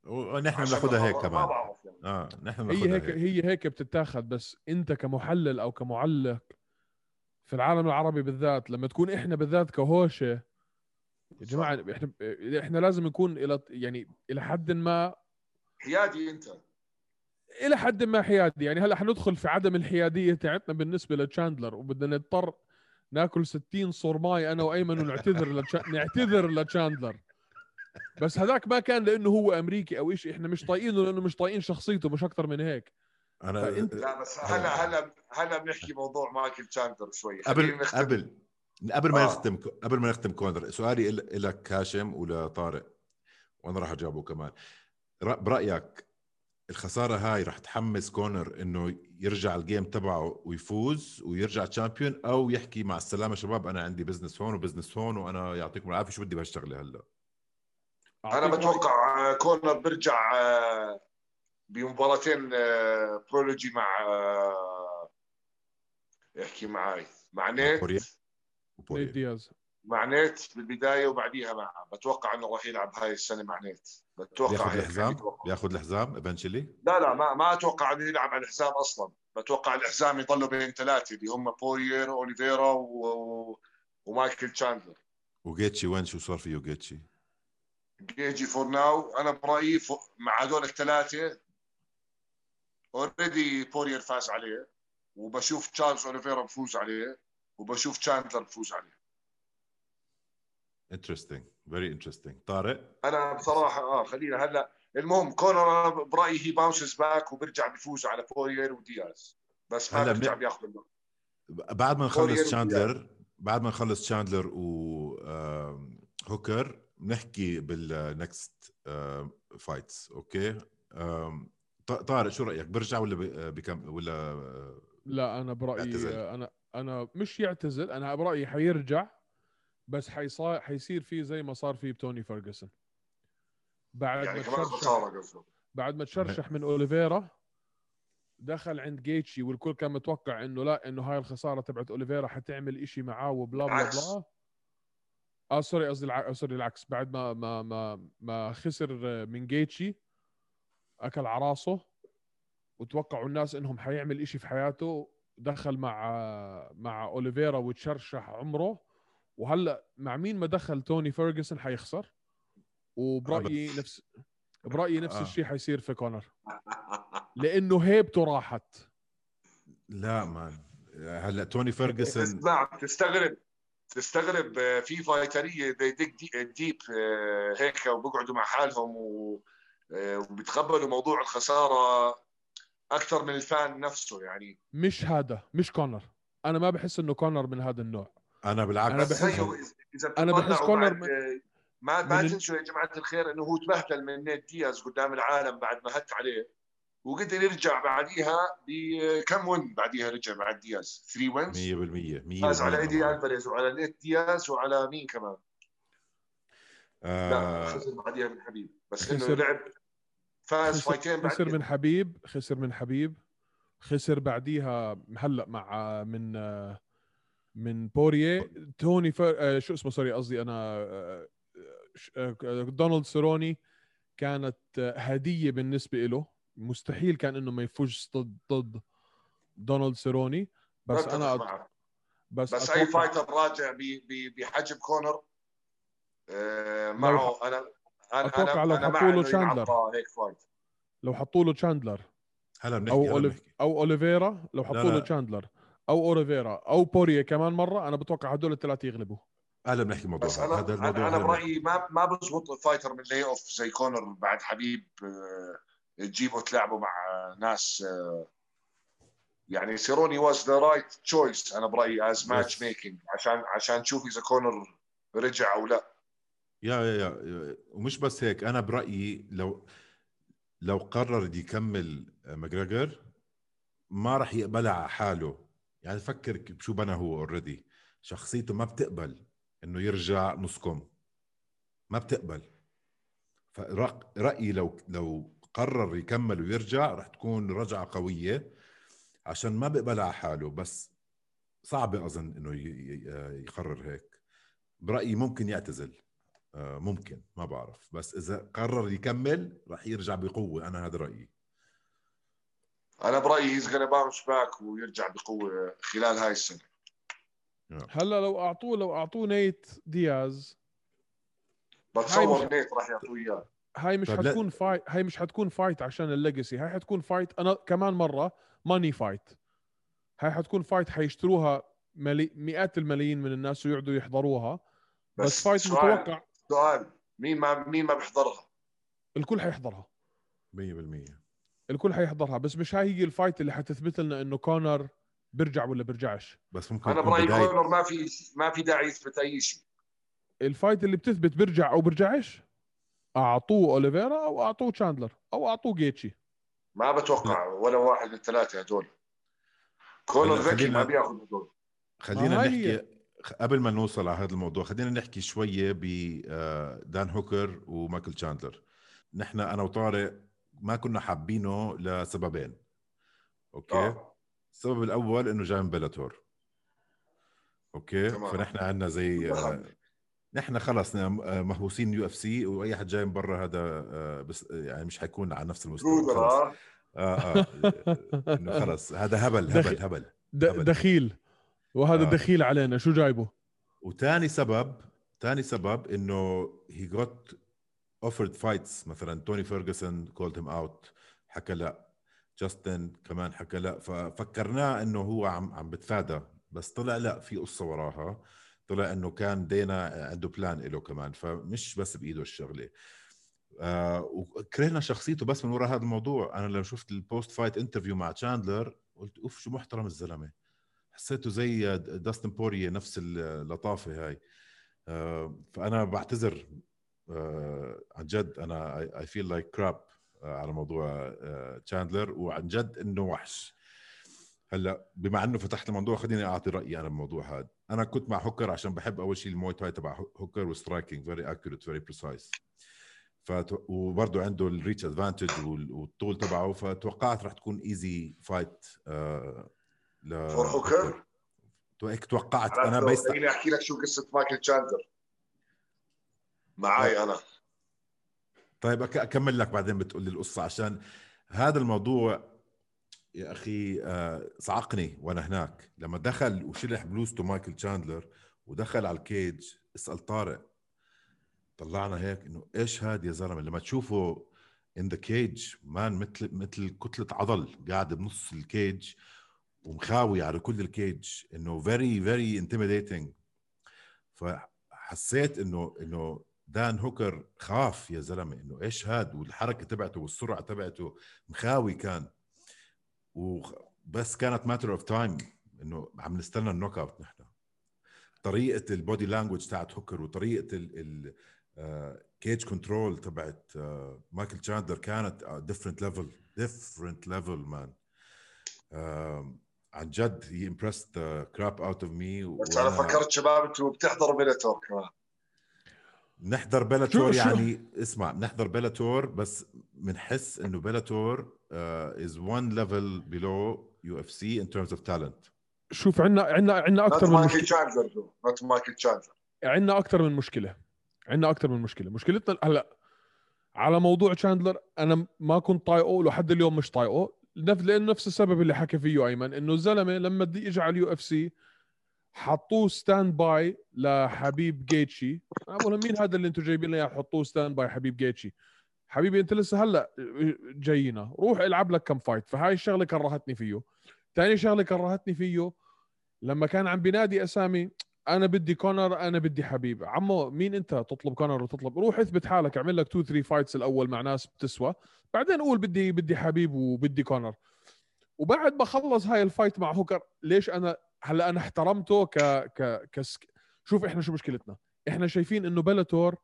ونحن بناخذها هيك ما كمان. يعني. آه نحن هي بناخذها هيك هي هيك بتتاخذ بس أنت كمحلل أو كمعلق في العالم العربي بالذات لما تكون إحنا بالذات كهوشة يا جماعة إحنا إحنا لازم نكون إلى يعني إلى حد ما حيادي أنت. إلى حد ما حيادي. يعني هلا حندخل في عدم الحيادية تاعتنا بالنسبة لتشاندلر وبدنا نضطر ناكل 60 صرماي أنا وأيمن ونعتذر لتشا... نعتذر لتشاندلر. بس هذاك ما كان لأنه هو أمريكي أو شيء إحنا مش طايقينه لأنه مش طايقين شخصيته مش أكثر من هيك. أنا فأنت- لا بس هلا هلا هلا بنحكي موضوع مايكل تشاندلر شوي. قبل. قبل قبل ما آه. نختم قبل ما نختم كونر سؤالي إل- لك هاشم ولطارق وأنا راح أجاوبه كمان. برأيك الخسارة هاي راح تحمس كونر إنه يرجع ال game تبعه ويفوز ويرجع champion أو يحكي مع السلامة شباب أنا عندي business هون و business هون وأنا يعطيكم العافية شو بدي بهالشغلة هلا أنا. بتوقع آه، كونر بيرجع آه، بمباراتين برولوجي مع آه، احكي معي مع بورير. نيت نيت. دياز مع نيت بالبداية وبعديها مع بتوقع إنه راح يلعب هاي السنة مع نيت بتوقع بياخذ الحزام. بياخذ الحزام eventually لا لا ما ما أتوقع إنه يلعب على الحزام أصلا. بتوقع الحزام يضلوا بين ثلاثة اللي هم بورير اوليفيرا و... و... ومايكل تشاندلر وجيتشي وين شو صار فيه جيتشي؟ جيتشي for now أنا برأيي ف- مع هذول الثلاثة already بورير فاز عليه وبشوف تشارلز اوليفيرا بفوز عليه وبشوف تشاندلر بفوز عليه. interesting very interesting طارق؟ أنا بصراحة آه خلينا هلأ المهم كونر برأيي he bounces back وبرجع بيفوز على بورير ودياز. بس ما بن- بياخذ اللقب بعد ما نخلص ودياز. تشاندلر بعد ما نخلص تشاندلر و هوكر بنحكي بال next fights okay؟ طارق شو رأيك؟ برجع ولا ب- بكم ولا آه، لا أنا برأيي اعتزل. أنا أنا مش يعتزل أنا برأيي حيرجع. بس حيصير حيصير فيه زي ما صار فيه بتوني فيرجسون بعد يعني ما تشرشح بعد ما تشرشح من أوليفيرا دخل عند جيتشي والكل كان متوقع إنه لا إنه هاي الخسارة تبعت أوليفيرا حتعمل إشي معاه و blah blah. blah. آه sorry قصدي الع... sorry العكس. بعد ما ما ما ما خسر من جيتشي أكل عراسه وتوقعوا الناس إنهم حيعمل إشي في حياته دخل مع مع أوليفيرا وتشرشح عمره. وهلا مع مين ما دخل توني فيرجسون حيخسر؟ وبرأيي بس- نفس برأيي نفس آه. الشيء حيصير في كونر. لأنه هيبته راحت. لا man هلا توني فيرجسون اسمع تستغرب. تستغرب آه، في fighter ية dig deep آه، هيك وبيقعدوا مع حالهم آه، وبيتقبلوا موضوع الخسارة أكثر من ال fan نفسه يعني. مش هذا مش كونر. أنا ما بحس إنه كونر من هذا النوع. أنا بالعكس. أنا بس بحس- اذا أنا بحس كونر آه، ما ما تنسوا يا جماعة الخير إنه هو تبهدل من نيت دياز قدام العالم بعد ما هت عليه وقدر يرجع بعديها بكم win بعديها رجع بعد دياز؟ 3 wins 100% 100% فاز على إيدي ألفاريز وعلى نيت دياز وعلى مين كمان؟ لا آه خسر بعديها من حبيب. بس خسر- انه لعب فاز خسر, fight ين خسر بعد من حبيب خسر من حبيب خسر بعديها هلأ مع من من بوريه توني فر... آه، شو اسمه sorry قصدي أنا آه، ش- آه، دونالد سيروني كانت آه، هدية بالنسبة له مستحيل كان إنه ما يفوز ضد ضد دونالد سيروني. بس أنا معك. بس, بس أي fighter راجع ب- ب- بحجم كونر آه، معه أنا أنا أتوقع أنا لو حطوا له تشاندلر. لو حطوا له تشاندلر هلا بنحكي أو أوليف أو اوليفيرا لو حطوا. له تشاندلر أو اوليفيرا أو بوريه كمان مرة أنا بتوقع هدول الثلاثه يغلبوا. هلا بنحكي الموضوع بس أنا هذا أنا, الموضوع أنا هلا برأيي ما ما بزبط ال fighter من lay off زي كونر بعد حبيب آه، تجيبه تلعبه مع ناس آه، يعني سيروني was the right choice أنا برأيي as match. making عشان عشان نشوف إذا كونر رجع أو لا. yeah yeah yeah ومش بس هيك أنا برأيي لو لو قرر يكمل ماجريجر ما راح يقبلها على حاله. يعني فكر بشو بنى هو already شخصيته ما بتقبل إنه يرجع نص كم ما بتقبل. فرأيي لو لو قرر يكمل ويرجع راح تكون رجعة قوية عشان ما بقبلها على حاله بس صعبة أظن إنه ي- ي- يقرر هيك. برأيي ممكن يعتزل. آه، ممكن ما بعرف. بس إذا قرر يكمل راح يرجع بقوة أنا هذا رأيي. أنا برأيي he's gonna bounce back ويرجع بقوة خلال هاي السنة. هلا لو اعطوه لو أعطوه نيت دياز هاي بتصور مش- نيت راح يعطوه إياه. هاي مش حتكون fight هاي مش حتكون fight عشان ال legacy هاي حتكون fight أنا كمان مرة money fight هاي حتكون fight حيشتروها ملي... مئات الملايين من الناس ويقعدوا يحضروها. بس, بس fight سؤال متوقع. سؤال مين ما مين ما بيحضرها؟ الكل حيحضرها. 100% الكل حيحضرها بس مش هاي هي ال fight اللي حتثبت لنا إنه كونر برجع ولا برجعش بس ممكن أنا يكون برأيي كونر ما في ما في داعي يثبت أي شيء. ال fight اللي بتثبت برجع أو برجعش أعطوه أوليفيرا أو أعطوه تشاندلر أو أعطوه جيتشي. ما بتوقع ولا واحد من الثلاثة هدول. كونر ذكي ما بياخذ هدول خلينا نحكي هي. قبل ما نوصل على هذا الموضوع خلينا نحكي شوية بدان هوكر ومايكل تشاندلر. نحن أنا وطارق ما كنا حابينه لسببين أوكي آه. السبب الأول إنه جاي من بيلاتور أوكي تمام. فنحن عندنا زي دخل. نحن خلص مهووسين UFC وأي حد جاي من برا هذا آه، بس يعني مش حيكون على نفس المستوى خلص آه آه آه إنه خلص هذا هبل هبل. هبل أبداً. دخيل وهذا آه. دخيل علينا شو جايبه وثاني سبب ثاني سبب إنه he got offered fights مثلا توني فيرجسون called him out حكى لا. جاستن كمان حكى لا. ففكرناه إنه هو عم عم بتفادى. بس طلع لا في قصة وراها. طلع إنه كان دانا عنده plan له كمان. فمش بس بإيده الشغلة. آه وكرهنا شخصيته بس من وراء هذا الموضوع. أنا لما شفت ال post fight interview مع تشاندلر قلت أوف شو محترم الزلمة. حسيته زي داستن بوريه نفس اللطافه هاي. آه، فأنا بعتذر. عن جد أنا I feel like crap على موضوع آه، تشاندلر وعن جد إنه وحش. هلأ بما إنه فتحت الموضوع خليني أعطي رأيي أنا بالموضوع هذا. أنا كنت مع هوكر عشان بحب أول شيء الموي تاي تبع هوكر و striking very accurate very precise فت... وبرضه عنده ال reach advantage والطول تبعه فتوقعت رح تكون easy fight آه ل for هوكر هيك توقعت. أنا بس خليني أحكي لك شو قصة مايكل تشاندلر معي أنا. طيب أكمل لك بعدين بتقول لي القصة عشان هذا الموضوع يا أخي آه، صعقني وأنا هناك. لما دخل وشلح بلوزته مايكل تشاندلر ودخل على ال cage اسأل طارق. طلعنا هيك إنه إيش هاد يا زلمة؟ لما تشوفه in the cage man مثل مثل كتلة عضل قاعد بنص ال cage ومخاوي على كل ال cage إنه very very intimidating فحسيت إنه إنه دان هوكر خاف يا زلمة إنه إيش هاد والحركة تبعته والسرعة تبعته مخاوي كان. وبس كانت matter of time إنه عم نستنى ال knockout نحن. طريقة ال body language تاعت Hooker وطريقة ال cage control تبعت مايكل تشاندلر كانت different level different level man عن جد he impressed the crap out of me بس أنا فكرت شباب أنتم بتحضروا بيلاتور كمان. نحضر بيلاتور يعني اسمع بنحضر بيلاتور بس بنحس إنه بيلاتور is one level below UFC in terms of talent شوف عندنا عندنا عندنا أكثر من مايكل تشاندلر نوت مايكل تشاندلر عندنا أكثر من مشكلة. عندنا أكثر من مشكلة. مشكلتنا هلا على موضوع تشاندلر أنا ما كنت طايقه لحد اليوم مش طايقه. لأنه نفس السبب اللي حكى فيه أيمن إنه الزلمة لما بده يجي على ال UFC حطوه standby لحبيب غيتشي. أنا بقول مين هذا اللي أنتم جايبين لي حطوه standby حبيب غيتشي. حبيبي أنت لسه هلأ جايينا روح العب لك كم fight فهاي الشغلة كرهتني فيه. ثاني شغلة كرهتني فيه لما كان عم بينادي أسامي أنا بدي كونر أنا بدي حبيب. عمو مين أنت؟ تطلب كونر وتطلب. روح اثبت حالك اعمل لك 2 3 fights الأول مع ناس بتسوى. بعدين قول بدي بدي حبيب وبدي كونر. وبعد ما خلص هاي ال fight مع Hooker ليش أنا هلأ أنا احترمته ك ك كسك شوف إحنا شو مشكلتنا. إحنا شايفين إنه بلاتور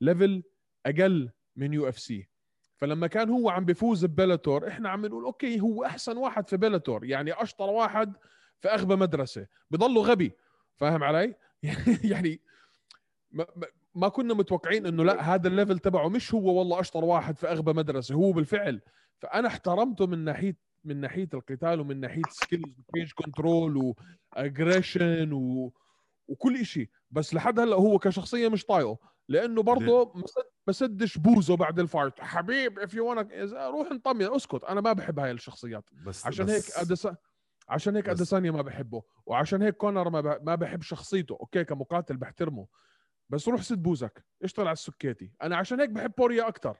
level أقل من UFC فلما كان هو عم بيفوز ببلاتور إحنا عم نقول okay هو أحسن واحد في بلاتور يعني أشطر واحد في أغبى مدرسة. بضله غبي. فاهم علي؟ [LAUGHS] يعني ما, ما كنا متوقعين إنه لأ هذا ال level تبعه مش هو والله أشطر واحد في أغبى مدرسة. هو بالفعل. فأنا احترمته من ناحية من ناحية القتال ومن ناحية skills و cage control و aggression و... وكل شيء بس لحد هلأ هو كشخصية مش طايقه. لأنه برضه ما سدش بوزه بعد الفايت. حبيب اف يو روح انطمن. اسكت. أنا ما بحب هاي الشخصيات. بس عشان بس هيك أدس... عشان هيك أديسانيا ما بحبه. وعشان هيك كونر ما, ب... ما بحب شخصيته. أوكي كمقاتل بحترمه. بس روح سد بوزك. اشتغل على السكيتي. أنا عشان هيك بحب بوريا أكثر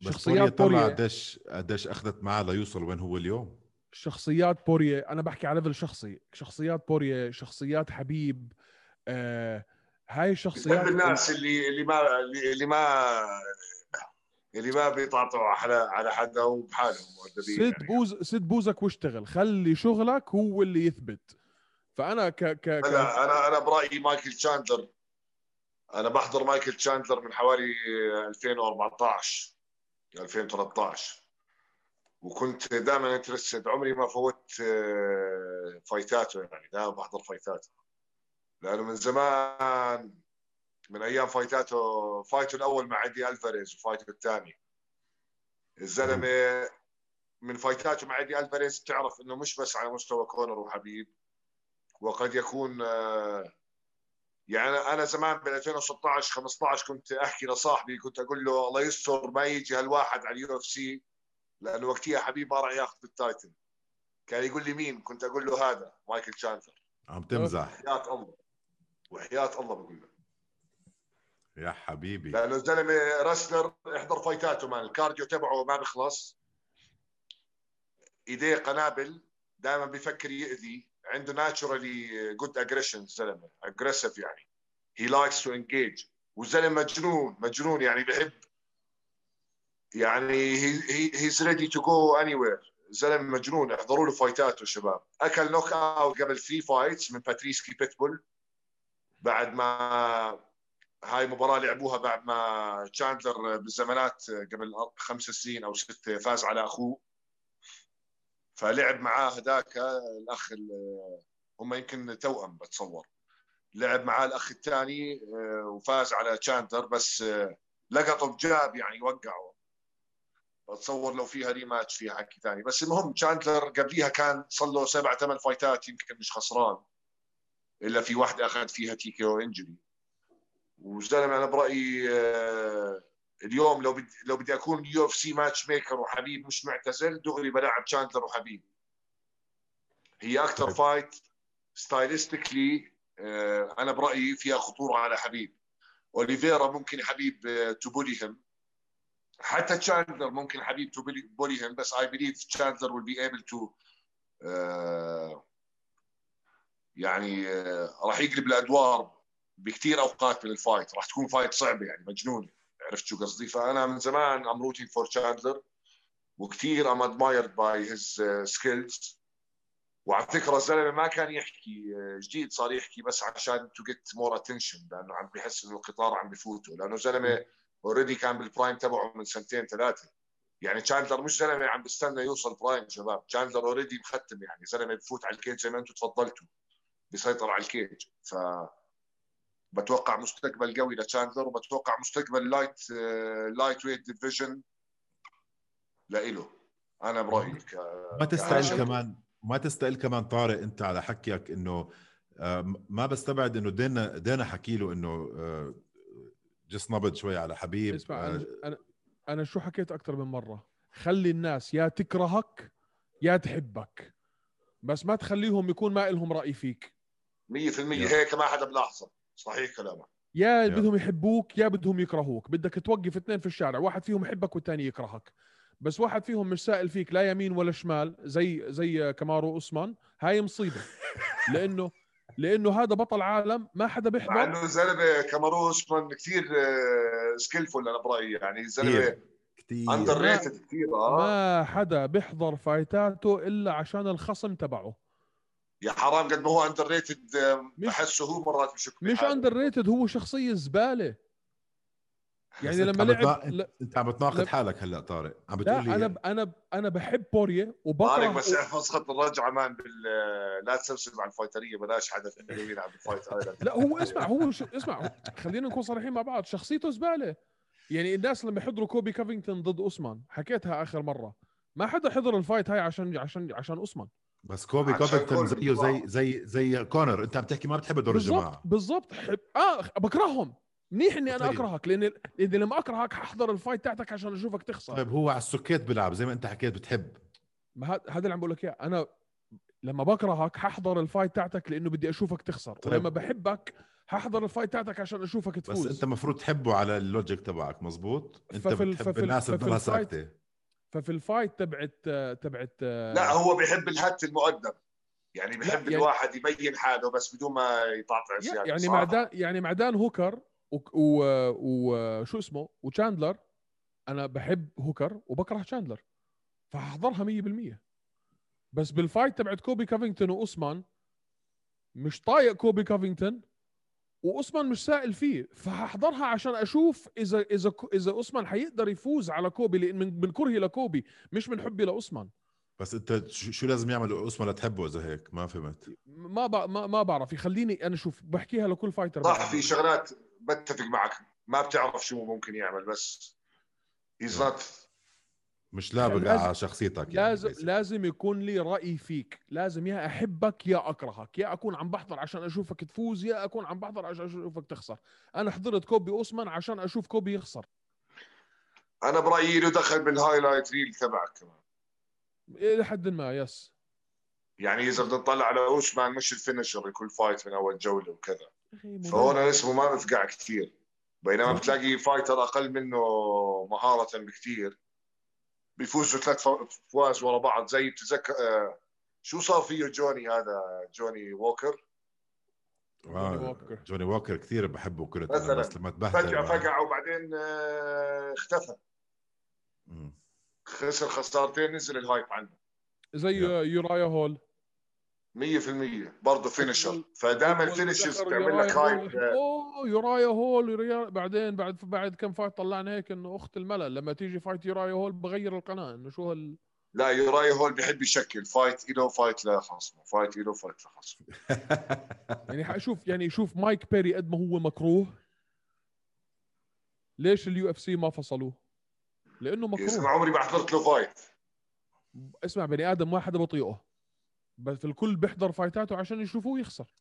شخصيات بوريا. قديش قديش أخذت معه ليوصل وين هو اليوم. شخصيات بوريا أنا بحكي على ليفل شخصي. شخصيات بوريا شخصيات حبيب آه هاي الشخصيات الناس اللي اللي ما اللي ما اللي ما بيطعطوا على على حدا وبحالهم سد يعني. بوز سد بوزك واشتغل. خلي شغلك هو اللي يثبت. فأنا ك ك, ك... أنا أنا أنا برأيي مايكل تشاندلر. أنا بحضر مايكل تشاندلر من حوالي 2014 2013 وكنت دائما interested. عمري ما أفوت آه، فايتاته يعني دائما بحضر فايتاته لأنه من زمان من أيام فايتاته فايته الأول مع إيدي ألفاريز وفايته الثاني. الزلمة من فايتاته مع إيدي ألفاريز بتعرف إنه مش بس على مستوى كونر وحبيب وقد يكون آه، يعني أنا زمان بال 2016 15 كنت أحكي لصاحبي كنت أقول له الله يستر ما يجي هالواحد على ال UFC لأنه وقتها حبيب ما راح ياخذ بال title كان يقول لي مين؟ كنت أقول له هذا مايكل تشاندلر عم تمزح. وحياة الله. وحياة الله بقول له. يا حبيبي. لأنه الزلمه wrestler احضر فايتاته man ال cardio تبعه ما بيخلص. إيديه قنابل دائما بيفكر يأذي. عنده naturally good aggression الزلمه aggressive يعني. he likes to engage والزلمه مجنون. مجنون يعني بحب. يعني he he's ready to go anywhere زلمة مجنون. احضروا له فايتاته شباب. أكل knockout قبل 3 fights من باتريسيو بيتبول بعد ما هاي مباراة لعبوها بعد ما تشاندلر بالزمانات قبل خمس سنين أو ست فاز على أخوه. فلعب معاه هذاك الأخ ال- هم يمكن توأم بتصور. لعب معاه الأخ الثاني آه، وفاز على تشاندلر بس آه، لقطه بجاب يعني وقعه بتصور لو فيها ريماتش فيها حكي ثاني. بس المهم تشاندلر قبليها كان صار له سبع ثمان فايتات يمكن مش خسران. إلا في واحدة أخذ فيها تي كي أو انجري وزلمه أنا برأيي آه، اليوم لو بدي لو بدي أكون يو اف سي ماتش ميكر وحبيب مش معتزل دغري بلعب تشاندلر وحبيب. هي أكثر. فايت ستايلستيكلي أنا برأيي فيها خطورة على حبيب. أوليفيرا ممكن حبيب to bully him حتى تشاندلر ممكن حبيب to bully him بس I believe تشاندلر will be able to آه، يعني آه، راح يقلب الأدوار بكثير أوقات من ال fight راح تكون fight صعبة يعني مجنونة. عرفت شو قصدي؟ فأنا من زمان I'm rooting for تشاندلر وكثير I'm admired by his skills وعلى فكرة الزلمة ما كان يحكي آه، جديد صار يحكي بس عشان to get more attention لأنه عم بحس إنه القطار عم بفوته. لأنه زلمه already كان بال prime تبعه من سنتين ثلاثة. يعني تشاندلر مش زلمة عم بيستنى يوصل prime شباب. تشاندلر already مختم يعني. زلمة بفوت على ال cage زي ما أنتم تفضلتوا بيسيطر على ال cage ف بتوقع مستقبل قوي لتشاندلر وبتوقع مستقبل light lightweight division لإله. أنا برأيي ك... ما تستقل كهاشم. كمان ما تستقل كمان طارق أنت على حكيك إنه آه، ما بستبعد إنه دينا دينا حكي له إنه آه، جس نبض شوي على حبيب. اسمع آه، أنا أنا أنا شو حكيت أكثر من مرة؟ خلي الناس يا تكرهك يا تحبك بس ما تخليهم يكون ما لهم رأي فيك. 100% هيك ما حدا بلاحظه. صحيح كلامك. يا يا. بدهم يحبوك يا بدهم يكرهوك. بدك توقف اثنين في الشارع واحد فيهم يحبك والثاني يكرهك. بس واحد فيهم مش سائل فيك لا يمين ولا شمال زي زي كمارو أوسمان هاي مصيبة. [LAUGHS] لأنه لأنه هذا بطل عالم ما حدا مع بيحضر إنه زلمة كامارو أوسمان كثير skillful أنا برأيي يعني. زلمة كثير كثير underrated كثير آه. ما حدا بيحضر fight اته إلا عشان الخصم تبعه. يا حرام قد ما هو underrated مش- بحسه هو مرات بشك مش. underrated هو شخصية زبالة. يعني لما عم لعب بتنا- أنت عم بتناقض حالك هلأ طارق. عم بتقول لي أنا ب- أنا ب- أنا بحب بوريه طارق وبكره بس [LAUGHS] احفظ خط الرجعة مان بال لا تسبسب على الفايترية بلاش حدا في يلعب بالفايت إيلاند. لا هو اسمع هو ش... اسمع خلينا نكون صريحين مع بعض. شخصيته زبالة. يعني الناس لما يحضروا كوبي كافينغتون ضد أوسمان حكيتها آخر مرة. ما حدا حضر الفايت هاي عشان عشان عشان أوسمان. بس كوبي كوفينغتون كل- زيه زي زي زي كونر. انت عم تحكي ما بتحب دور الجماعة. بالضبط. حب... آه بكرههم. منيح إني أنا طيب. أكرهك لأن لأن لما أكرهك ححضر الفايت تاعتك عشان أشوفك تخسر. طيب هو على السكيت بيلعب زي ما أنت حكيت بتحب. ما هذا هذا اللي عم بقول لك إياه. أنا لما بكرهك ححضر الفايت تاعتك لأنه بدي أشوفك تخسر. طيب. ولما بحبك ححضر الفايت تاعتك عشان أشوفك بس تفوز. أنت المفروض تحبه على اللوجيك تبعك مزبوط أنت ففي ال- بتحب ففي ال- الناس تضلها الفايت- ساكته ففي الفايت تبعت تبعت لا هو بيحب الهت المؤدب يعني بيحب يعني- الواحد يبين حاله بس بدون ما يطعطع زيادة يعني صح؟ مع دان يعني مع دان هوكر. وشو اسمه وتشاندلر أنا بحب هوكر وبكره تشاندلر فحضرها 100% بس بال fight تبعت كولبي كوفينغتون وأوسمان مش طايق كولبي كوفينغتون وأوسمان مش سائل فيه فحضرها عشان أشوف إذا إذا إذا أوسمان حيقدر يفوز على كولبي لأن من من كرهي لكولبي مش من حبي لأوسمان. بس أنت شو شو لازم يعمل اسمه لتحبه إذا هيك؟ ما فهمت. ما ب... ما ما بعرف يخليني أنا شوف بحكيها لكل fighter صح. في شغلات بتفق معك ما بتعرف شو ممكن يعمل بس he's not مش لابق لازم- على شخصيتك يعني لازم basically. لازم يكون لي رأي فيك. لازم يا أحبك يا أكرهك. يا أكون عم بحضر عشان أشوفك تفوز يا أكون عم بحضر عشان أشوفك تخسر. أنا حضرت كولبي أوسمان عشان أشوف كولبي يخسر. أنا برأيي له دخل بال highlight reel تبعك كمان. إلى حد ما yes يعني إذا بدنا نطلع على أوسمان مش ال finisher كل fight من أول جولة وكذا. فهون اسمه ما بفقع كثير بينما. بتلاقي fighter أقل منه مهارة بكثير بيفوزوا ثلاث أفواز ورا بعض زي بتذكر آه، شو صار فيه جوني هذا جوني ووكر آه، جوني ووكر. جوني ووكر كثير بحبه كرة. بس لما تبهدل معه. فقع وبعدين آه، اختفى. خسر خسارتين نزل ال hype عنه زي يا. يورايا هول 100% برضه finisher فدائما ال finishers بتعمل لك hype أوه يورايا هول يوريا- بعدين بعد بعد كم fight طلعنا هيك إنه أخت الملل. لما تيجي fight يورايا هول بغير القناة إنه شو هال لا يوراي هول بيحب يشكل. fight له fight لخصمه fight له fight لخصمه يعني حشوف يعني شوف مايك بيري قد ما هو مكروه. ليش ال UFC ما فصلوه؟ لأنه مكروه. عمري ما حضرت له fight اسمع بني آدم ما حدا بطيقه. بس الكل بيحضر fight اته عشان يشوفوه يخسر.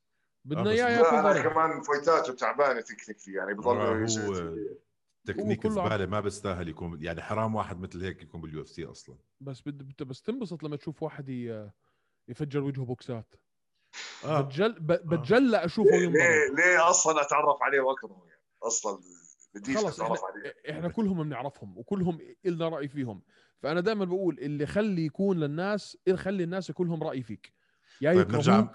بدنا آه، إياه ياكل ضرب. كمان fight اته تعبانة technically يعني بضل هو يزيد. تكنيك زبالة ما بيستاهل يكون يعني حرام واحد مثل هيك يكون بال UFC أصلا. بس بد بس تنبسط لما تشوف واحد ي- يفجر وجهه بوكسات. آه. بتجل ب- بتجلى أشوفه ليه ينضرب. ليه ليه أصلا أتعرف عليه واكرهه يعني أصلا بديش خلص إحنا, اتعرف عليه. إحنا كلهم بنعرفهم وكلهم إلنا رأي فيهم. فأنا دائما بقول اللي خلي يكون للناس خلي الناس يكون لهم رأي فيك. يا طيب نرجع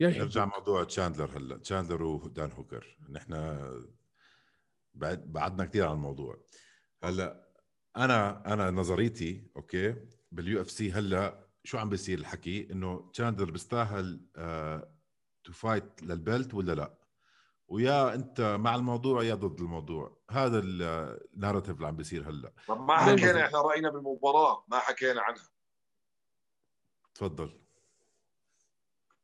يا نرجع موضوع تشاندلر هلا. تشاندلر ودان هوكر. نحن بعد بعدنا كثير عن الموضوع. هلا أنا أنا نظريتي okay بال UFC هلا شو عم بيصير الحكي؟ إنه تشاندلر بيستاهل to fight لل belt ولا لا؟ ويا انت مع الموضوع يا ضد الموضوع. هذا ال narrative اللي عم بيصير هلا. طب ما حكينا. إحنا رأينا بالمباراة ما حكينا عنها. تفضل.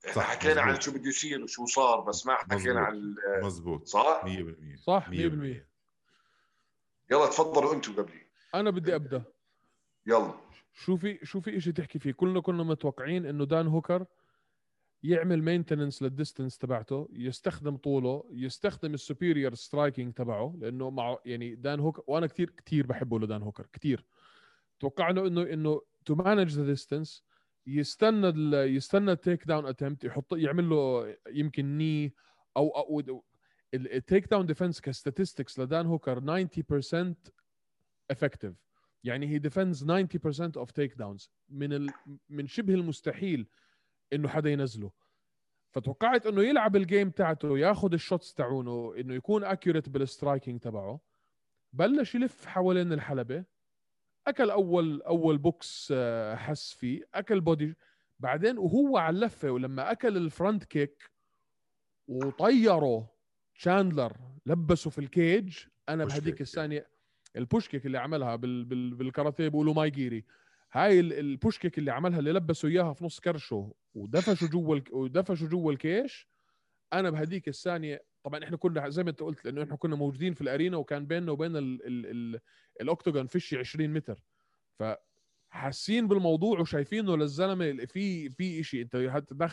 إحنا صح، حكينا عن مزبوط. شو بده يصير وشو صار بس ما حكينا مزبوط. عن مزبوط صح؟ 100% صح 100% 100% يلا تفضلوا أنتم قبلي. أنا بدي أبدأ. يلا. شو في شو في شيء تحكي فيه؟ كلنا كنا متوقعين إنه دان هوكر يعمل maintenance لل distance تبعته يستخدم طوله يستخدم ال superior striking تبعه لأنه مع يعني دان هوكر وأنا كثير كثير بحبه لدان هوكر كثير. توقعنا إنه إنه to manage the distance يستنى يستنى ال takedown attempt يحط يعمل له يمكن knee أو أو ال takedown defense ك statistics لدان هوكر 90% effective. يعني هي defense 90% of takedowns من ال... من شبه المستحيل إنه حدا ينزله. فتوقعت إنه يلعب ال game تاعته ياخذ ال shots تاعونه إنه يكون accurate بال striking تبعه. بلش يلف حوالين الحلبة. أكل أول أول بوكس آه، حس فيه. أكل body بعدين وهو على اللفة ولما أكل ال front kick وطيره تشاندلر لبسه في ال cage أنا kick. الثانية ال push kick اللي عملها بال بال بالكاراتيه بيقولوا mae geri هاي ال- ال push kick اللي عملها اللي لبسوا إياها في نص كرشه. ودفشوا جوا ودفشوا جوا ال cage. أنا بهديك الثانية طبعا إحنا كنا زي ما أنت قلت لأنه إحنا كنا موجودين في ال arena وكان بيننا وبين ال ال ال ال octagon فيش 20 متر. فحاسين بالموضوع وشايفينه للزلمة في في شيء أنت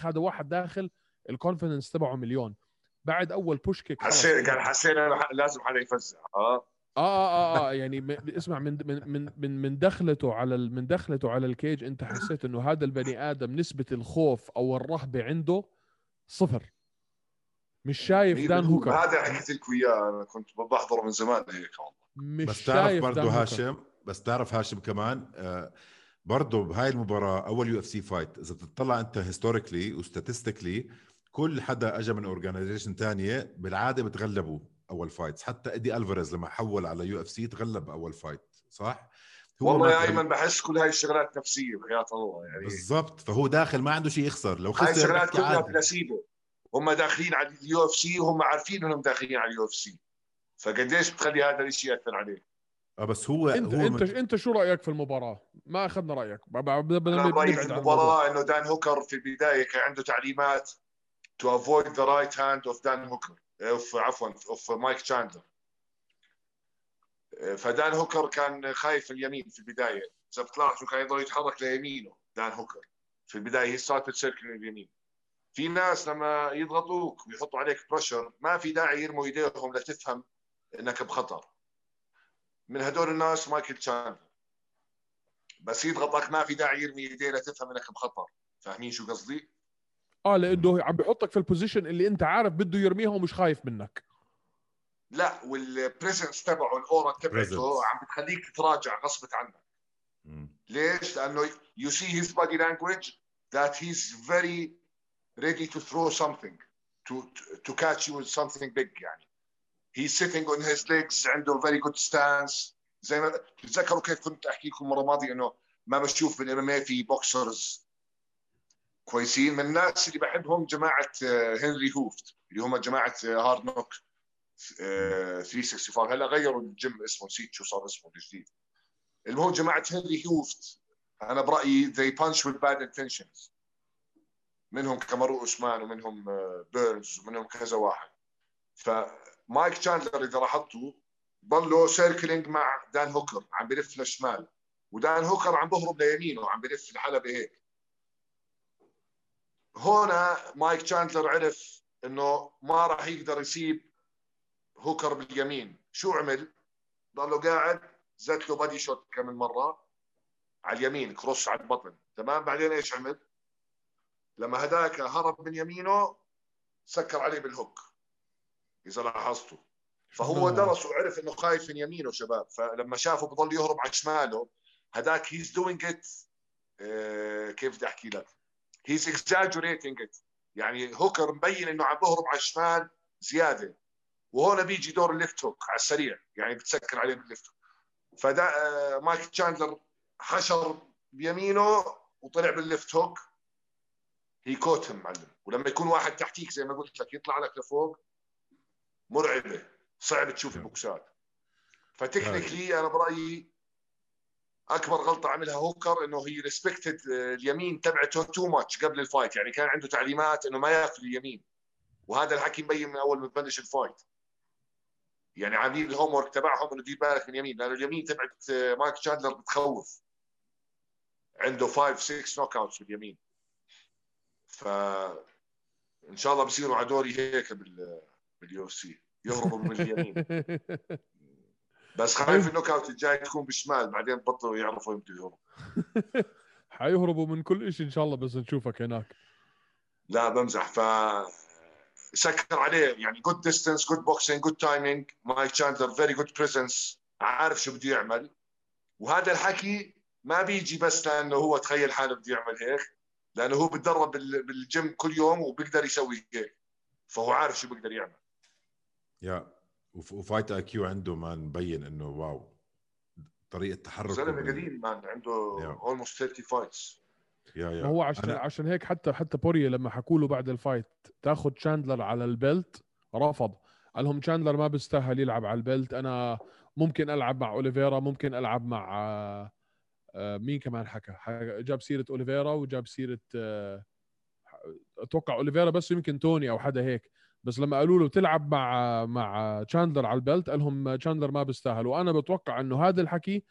هذا واحد داخل ال confidence تبعه مليون. بعد أول push kick. حسيت كان حسينا لازم حدا يفزع آه. آه آه آه, آه يعني اسمع من من من من من دخلته على ال- من دخلته على ال cage انت حسيت إنه هذا البني آدم نسبة الخوف أو الرهبة عنده صفر. مش شايف دان هوكر هذا حكيت لكم اياه أنا كنت بحضره من زمان هيك والله. مش بس تعرف شايف برضه. هاشم بس تعرف هاشم كمان آه برضه بهاي المباراة أول UFC fight إذا بتطلع أنت historically و statistically كل حدا اجى من organization تانية بالعادة بتغلبوا. أول fights حتى إيدي ألفاريز لما حول على UFC تغلب أول fight صح؟ والله ما يا. ايمن بحس كل هاي الشغلات نفسية بحياه الله يعني. بالضبط. فهو داخل ما عنده شيء يخسر. لو هاي خسر الشغلات بحكي كلها. بلاسيبو هم داخلين على ال UFC وهم عارفين إنهم داخلين على ال UFC. فقديش بتخلي هذا الشيء يأثر عليه؟ آه بس هو انت هو أنت من- أنت شو رأيك في المباراة؟ ما أخذنا رأيك. ب- ب- بدنا أنا رايي في. المباراه إنه دان هوكر في البداية كان عنده تعليمات to avoid the right hand of Dan Hooker of عفوا of مايك تشاندلر. فدان هوكر كان خايف اليمين في البداية. إذا بتلاحظوا كان يضل يتحرك ليمينه دان هوكر. في البداية he started circle اليمين. في ناس لما يضغطوك ويحطوا عليك pressure ما في داعي يرموا إيديهم لتفهم إنك بخطر. من هدول الناس مايكل تشاندلر. بس يضغطك ما في داعي يرمي إيديه لتفهم إنك بخطر. فاهمين شو قصدي؟ آه لإنه عم بحطك في ال position اللي أنت عارف بده يرميها ومش خايف منك لا وال presence تبعه ال aura تبعته. عم بتخليك تراجع غصب عنك. ليش؟ لأنه you see his body language that he's very ready to throw something to to catch you with something big يعني he's sitting on his legs عنده very good stance زي ما تتذكروا كيف كنت أحكي لكم مره ماضيه إنه ما بشوف بال MMA في boxers كويسين من الناس اللي بحبهم جماعة آه، هنري هوفت اللي هم جماعة Hard Knocks 365 هلا غيروا الجيم اسمه نسيت شو صار اسمه الجديد. المهم جماعة هنري هوفت أنا برأيي they punch with bad intentions. منهم كامارو أوسمان ومنهم آه، بيرنز ومنهم كذا واحد. فمايك تشاندلر إذا لاحظتوا ضلوا circling مع دان هوكر عم بلف للشمال ودان هوكر عم بهرب ليمينه وعم بلف الحلبة هيك. هنا مايك تشاندلر عرف إنه ما راح يقدر يسيب هوكر باليمين. شو عمل؟ ضله قاعد زت له body shot كم من مرة على اليمين cross على البطن. تمام؟ بعدين إيش عمل؟ لما هداك هرب من يمينه سكر عليه بال hook. إذا لاحظتوا. فهو درس وعرف إنه خايف من يمينه شباب. فلما شافه بضل يهرب على شماله هداك he's doing it كيف بدي أحكي لك؟ he's exaggerating it يعني هوكر مبين إنه عم بهرب على الشمال زيادة. وهون بيجي دور ال left hook على السريع. يعني بتسكر عليه بال left hook. فدا آه مايك تشاندلر حشر بيمينه وطلع بال left hook. he caught him معلم. ولما يكون واحد تحتيك زي ما قلت لك يطلع لك لفوق مرعبة. صعب تشوف البوكسات ف technically أنا برأيي أكبر غلطة عملها هوكر إنه he respected اليمين تبعته too much قبل ال fight. يعني كان عنده تعليمات إنه ما ياكل اليمين. وهذا الحكي مبين من أول ما تبلش ال fight. يعني عاملين ال homework تبعهم إنه دير بالك من اليمين. لأنه اليمين تبعت آه، مايك تشاندلر بتخوف. عنده 5 6 knockouts باليمين ف إن شاء الله بصيروا على دوري هيك بال بال UFC. يهربوا من اليمين. [LAUGHS] بس خايف ال knockout الجاي تكون بالشمال بعدين بطلوا يعرفوا يمتى يهربوا [LAUGHS] حيهربوا من كل شيء إن شاء الله بس نشوفك هناك. لا بمزح. ف سكر عليه يعني good distance good boxing good timing مايك تشاندلر very good presence عارف شو بده يعمل. وهذا الحكي ما بيجي بس لأنه هو تخيل حاله بده يعمل هيك لأنه هو بتدرب بالجيم كل يوم وبيقدر يسوي هيك. فهو عارف شو بيقدر يعمل. yeah و fight IQ عنده man مبين إنه wow. طريقة تحرك زلمه قديم man عنده almost 30 fights yeah yeah. هو عشان أنا... عشان هيك حتى حتى بورييه لما حكوا له بعد ال fight تاخذ شاندلر على ال belt رفض. قال لهم شاندلر ما بيستاهل يلعب على ال belt أنا ممكن ألعب مع أوليفيرا ممكن ألعب مع آه، مين كمان حكى؟ جاب سيرة أوليفيرا وجاب سيرة آه، أتوقع أوليفيرا بس يمكن توني أو حدا هيك. بس لما قالوا له تلعب مع مع تشاندلر على ال belt قال لهم تشاندلر ما بيستاهل. وأنا بتوقع إنه هذا الحكي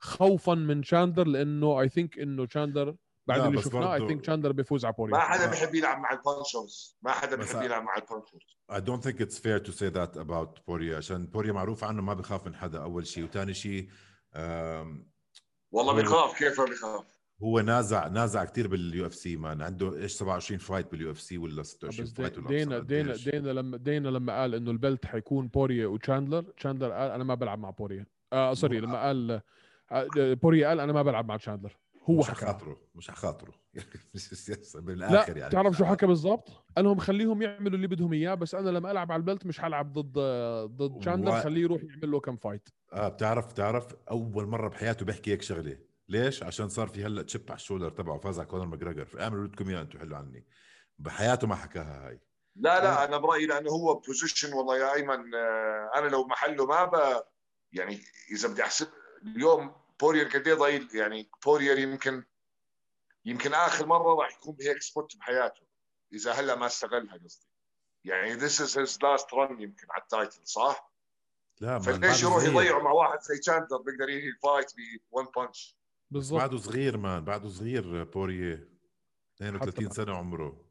خوفا من تشاندلر لأنه I think إنه تشاندلر بعد اللي شفناه I think تشاندلر بيفوز على بوريا ما حدا بيحب يلعب مع ال punchers. ما حدا بيحب يلعب مع ال punchers. I don't think it's fair to say that about بوريا عشان بوريا معروف عنه ما بخاف من حدا أول شيء. وثاني شيء والله بخاف كيف ما بخاف هو نازع نازع كثير بال UFC man. عنده إيش 27 fight بال UFC ولا 26 fight ولا دينا دينا دينا لما دينا لما قال إنه ال belt حيكون بوريا وتشاندلر تشاندلر قال أنا ما بلعب مع بوريا. آه sorry لما قال آه، بوريا قال أنا ما بلعب مع تشاندلر. هو مش حكى. خاطره مش خاطره بالاخر [LAUGHS] لا يعني. تعرف شو [LAUGHS] حكى بالضبط؟ قال لهم خليهم يعملوا اللي بدهم إياه بس أنا لما ألعب على ال belt مش حلعب ضد ضد تشاندلر و... خليه يروح يعمل له كم fight آه بتعرف بتعرف أول مرة بحياته بيحكي هيك شغلة. ليش؟ عشان صار في هلا chip على ال shoulder تبعه فاز على كونر ماجريجر فاعملوا بدكم إياه أنتم حلوا عني. بحياته ما حكاها هاي. لا لا أنا برأيي لأنه هو position والله يا أيمن آه، أنا لو محله ما ب يعني إذا بدي احسب اليوم بورير قد إيه ضايل يعني بورير يمكن يمكن آخر مرة راح يكون بهيك spot بحياته إذا هلا ما استغلها قصدي. يعني this is his last run يمكن على ال title صح؟ لا فليش يروح يضيعه مع واحد زي تتشاندلر بيقدر ينهي ال fight ب one punch بالضبط بعده صغير man بعده صغير بوريه 32 سنة عمره.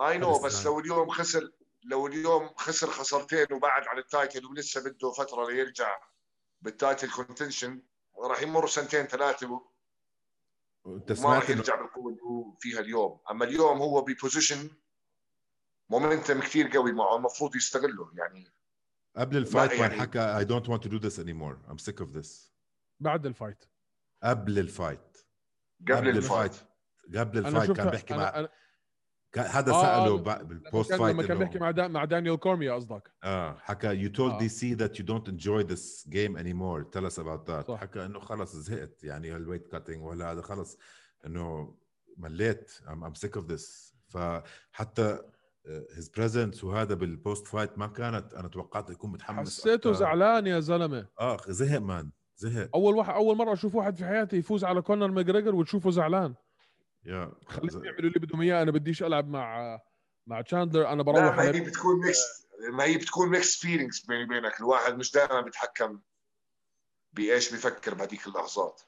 I know بس لو اليوم خسر لو اليوم خسر خسرتين وبعد عن ال title ولسه بده فترة ليرجع بال title contention راح يمر سنتين ثلاثة انت سمعت ما راح يرجع بالقوة اللي هو فيها اليوم. أما اليوم هو ب position momentum كثير قوي معه المفروض يستغله. يعني قبل ال fight يعني... حكى I don't want to do this anymore I'm sick of this بعد ال fight قبل ال fight. قبل, قبل ال fight. قبل ال fight كان بيحكي مع أنا... حدا آه سأله بال post fight لما كان بيحكي مع دا... مع دانيال كورميا قصدك. آه حكى you told DC that you don't enjoy this game anymore tell us about that حكى إنه خلص زهقت. يعني هال weight cutting ولا هذا خلص إنه مليت. I'm I'm sick of this فحتى his presence وهذا بال post fight ما كانت أنا توقعت يكون متحمس حسيته زعلان يا زلمة. آه زهق man زهق أول واحد أول مرة أشوف واحد في حياتي يفوز على كونر ماجريجر وتشوفه زعلان. يا خليهم يعملوا اللي بدهم إياه. أنا بديش ألعب مع مع تشاندلر أنا بروح ما هي بتكون mixed ما هي بتكون mixed feelings بيني وبينك. الواحد مش دائما بيتحكم بإيش بيفكر بهذيك اللحظات.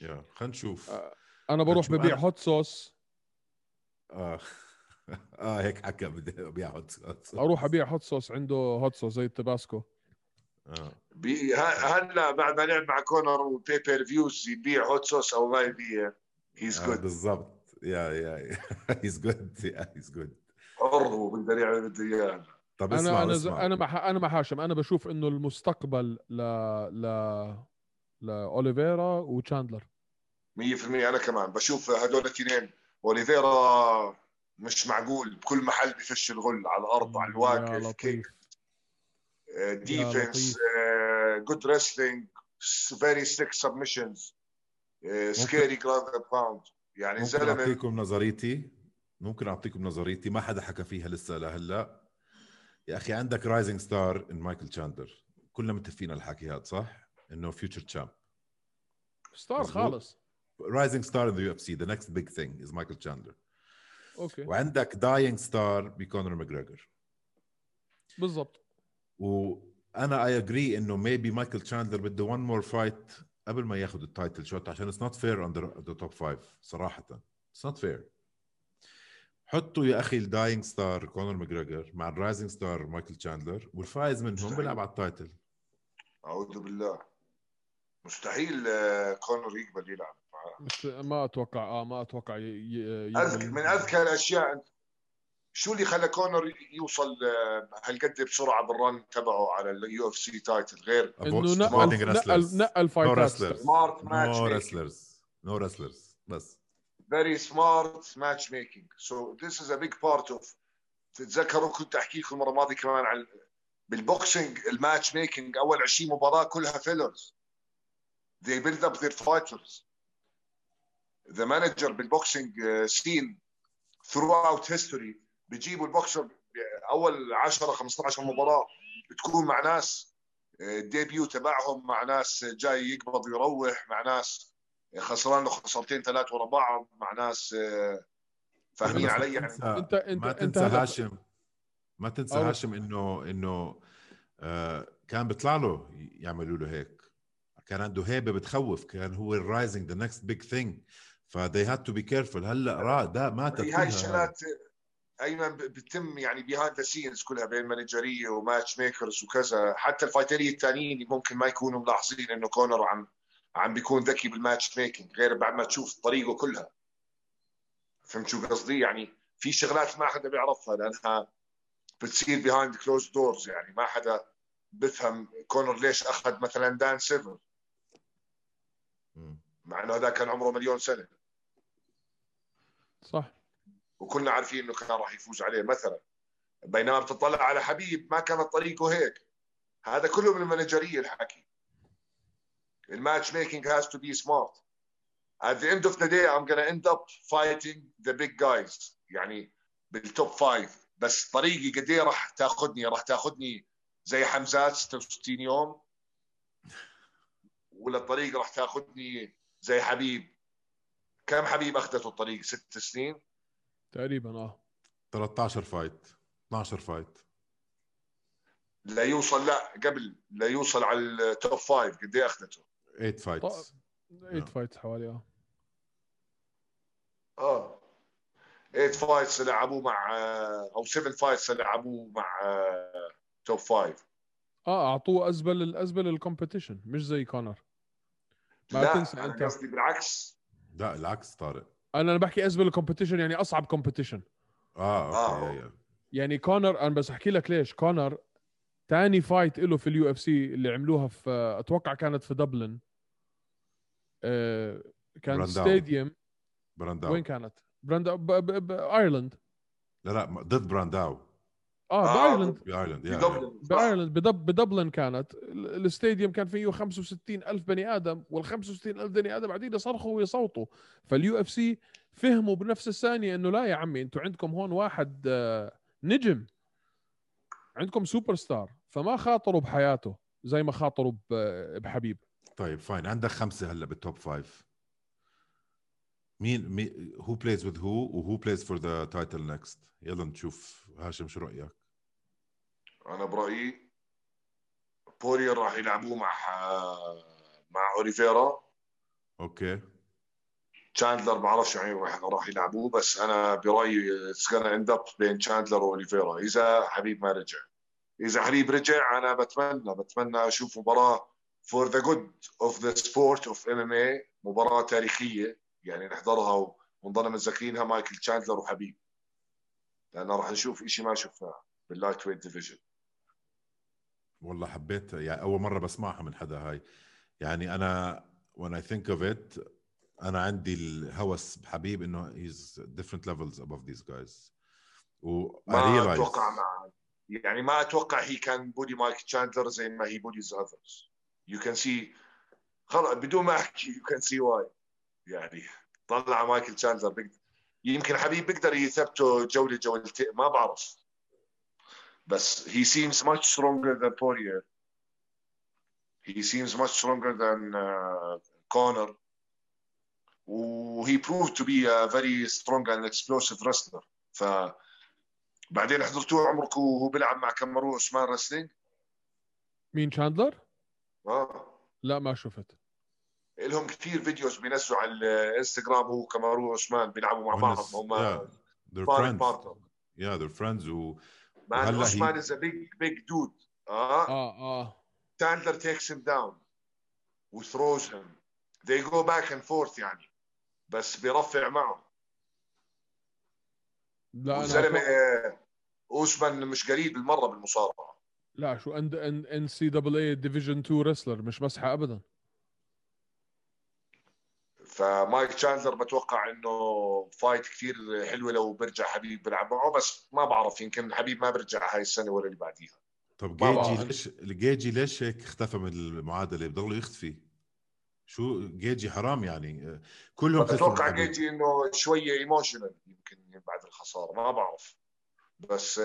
يا خلينا نشوف. آه. أنا بروح ببيع أنا- hot sauce آه. [LAUGHS] آه هيك حكى بدي أبيع hot sauce. أروح أبيع hot sauce عنده hot sauce زي التباسكو هلا بعد ما لعب مع كونر و pay-per-views يبيع hot sauce أو ما يبيع. he's آه، good بالضبط. yeah yeah he's good yeah. [LAUGHS] he's good حر وبيقدر يعمل اللي بده اياه طب اسمع أنا أنا ز- اسمع أنا مع أنا مع هاشم أنا بشوف إنه المستقبل ل ل لاوليفيرا وتشاندلر. 100% أنا كمان بشوف هدول الاثنين. أوليفيرا مش معقول. بكل محل بفش الغل على الأرض على الواقف defense. good wrestling very slick submissions scary ground pound يعني ممكن زلمه أعطيكم نظريتي؟ ممكن أعطيكم نظريتي؟ ما حدا حكى فيها لسه لهلا. يا أخي عندك rising star in مايكل تشاندلر كلنا متفقين على الحكي هذا صح؟ إنه future champ star. خالص. rising star in the UFC the next big thing is مايكل تشاندلر Okay. وعندك dying star بكونر ماجريجر بالضبط. وأنا I agree إنه maybe مايكل تشاندلر بده one more fight قبل ما ياخذ ال title shot عشان it's not fair on the top five صراحة. it's not fair حطوا يا أخي ال dying star كونر ماجريجر مع ال rising star مايكل تشاندلر والفايز منهم. بيلعب على ال title أعوذ بالله. مستحيل آه، كونر يقبل يلعب. معاه ما أتوقع آه ما أتوقع ي... ي... من أذكى الأشياء. شو اللي خلى كونر يوصل آه، هالقد بسرعة بال run تبعه على ال UFC title غير إنه نقل نقل wrestlers. نقل No فايتات wrestlers. سمارت ماتش no wrestlers no wrestlers بس very smart matchmaking so this is a big part of تتذكروا كنت أحكي لكم المرة الماضية كمان عن بال boxing ال matchmaking أول 20 مباراة كلها fillers they build up their fighters. The manager بال boxing scene throughout history بيجيبوا البوكسر أول 10 15 مباراة بتكون مع ناس ال debut تبعهم مع ناس جاي يقبض ويروح مع ناس خسران له خسارتين ثلاث ورا بعض مع ناس آه، فاهمين علي ما يعني؟ تنسى- انت انت ما أنت تنسى هلا هاشم. ما تنسى أو- هاشم انه إنه آه كان بيطلع له يعملوا له هيك. كان عنده هيبة بتخوف كان هو ال rising the next big thing ف they had to be careful هلأ را ده ماتت هاي الشغلات أيمن ب- بتتم يعني behind the scenes كلها بين managerية و matchmakers وكذا. حتى ال fighterية الثانيين ممكن ما يكونوا ملاحظين إنه كونر عم عم بيكون ذكي بال matchmaking غير بعد ما تشوف طريقه كلها. فهمت شو قصدي؟ يعني في شغلات ما حدا بيعرفها لأنها بتصير behind closed doors يعني. ما حدا بفهم كونر ليش أخذ مثلا دان سيفر. مع إنه هذا كان عمره مليون سنة. صح. وكلنا عارفين إنه كان راح يفوز عليه مثلا. بينما بتطلع على حبيب ما كانت طريقه هيك. هذا كله من المانجرية الحكي. ال matchmaking has to be smart. At the end of the day I'm gonna end up fighting the big guys. يعني بال top five بس طريقي قد إيه راح تاخذني راح تاخذني زي حمزات 66 يوم ولا الطريقة راح تاخذني زي حبيب. كم حبيب أخذته الطريق؟ ست سنين. تقريبا آه. 13 fight 12 fight. لا يوصل لا قبل لا يوصل على ال top five قد إيه أخذته؟ 8 fights 8 fights حوالي آه. آه. 8 fights لعبوه مع أو 7 fights لعبوه مع top five آه أعطوه أزبل الازبل ال competition مش زي كونر. ما لا تنسى أنت. قصدي بالعكس. لا العكس طارق. أنا أنا بحكي ازبل ال competition يعني أصعب competition آه آه. okay yeah. يعني كونر أنا بس أحكي لك ليش كونر تاني fight له في ال UFC اللي عملوها في أتوقع كانت في دبلن آه كان برانداو. stadium برانداو وين كانت؟ برانداو ب- ب- بايرلند لا لا ضد برانداو آه آه، بأيرلند. بأيرلند في يا- يا. دبلن. صح. بأيرلند بدب بدبلن كانت. ال- ال stadium كان فيه 65 ألف بني آدم وال 65 ألف بني آدم قاعدين يصرخوا ويصوتوا. فال UFC فهموا بنفس الثانية إنه لا يا عمي أنتم عندكم هون واحد آه، نجم. عندكم سوبر ستار فما خاطروا بحياته زي ما خاطروا ب- بحبيب طيب fine. عندك خمسة هلأ بال top five مين مي who plays with who و who plays for the title next يلا نشوف. هاشم شو رأيك؟ أنا برأيي Poirier راح يلعبوه مع مع اوليفيرا okay. تشاندلر ما بعرفش يعني راح راح يلعبوه بس أنا برأيي it's end up بين تشاندلر واوليفيرا إذا حبيب ما رجع. إذا حبيب رجع أنا بتمنى بتمنى أشوف مباراة for the good of the sport of MMA مباراة تاريخية يعني نحضرها ونضلنا متذكرينها مايكل تشاندلر وحبيب. لأنه راح نشوف شيء ما شفناه بال lightweight division والله حبيت يعني أول مرة بسمعها من حدا هاي. يعني أنا when I think of it أنا عندي الهوس بحبيب إنه he's different levels above these guys. و ما أتوقع مع يعني ما أتوقع he can bully مايك تشاندلر زي ما he bullied others you can see خلص بدون ما أحكي you can see why يعني طلع مايكل تشاندلر بقدر يمكن حبيب بيقدر يثبته جولة جولتين ما بعرف. بس he seems much stronger than Poirier he seems much stronger than uh, Conor he proved to be a very strong and explosive wrestler ف بعدين حضرتوه عمركم وهو بيلعب مع كامارو عثمان wrestling مين شاندلر؟ آه لا ما شفت لهم كثير videos بينزلوا على الانستغرام هو كامارو عثمان بيلعبوا مع بعض هم they're friends yeah they're friends و man عثمان is a big big dude. آه. آه آه. Chandler takes him down. و throws him. They go back and forth يعني. بس بيرفع معه. لا الزلمه أوسمان مش قريب بالمرة بالمصارعة. لا شو ان ان سي دبل اي ديفيجن 2 رسلر مش مسحة ابدا. فمايك تشاندلر بتوقع إنه فايت كثير حلوة لو برجع حبيب بيلعب معه بس ما بعرف يمكن حبيب ما برجع هاي السنة ولا اللي بعديها. طب جيجي ليش جيجي ليش هيك اختفى من المعادلة؟ بضل يختفي شو جيجي حرام يعني. كلهم بتوقع جيجي إنه شوية emotional يمكن بعد الخسارة ما بعرف. بس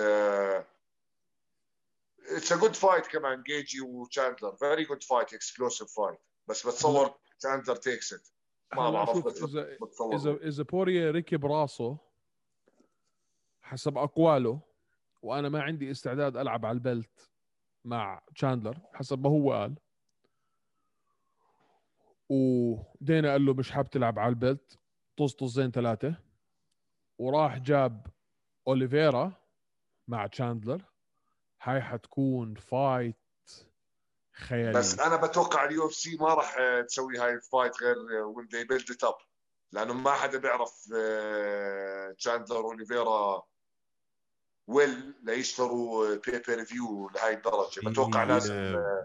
it's a good fight كمان جيجي وتشاندلر. very good fight explosive fight بس بتصور تشاندلر takes it ما بعرف إذا إذا إذا Poirier ركب راسه حسب أقواله وأنا ما عندي استعداد ألعب على ال belt مع تشاندلر حسب ما هو قال. و Dana قال له مش حاب تلعب على ال belt طز طزين ثلاثة. وراح جاب أوليفيرا مع تشاندلر. هاي حتكون fight خيالي. بس أنا بتوقع ال UFC ما راح تسوي هاي ال fight غير when they build it up لأنه ما حدا بيعرف تشاندلر اوليفيرا will ليشتروا pay-per-view لهي الدرجة. بتوقع لازم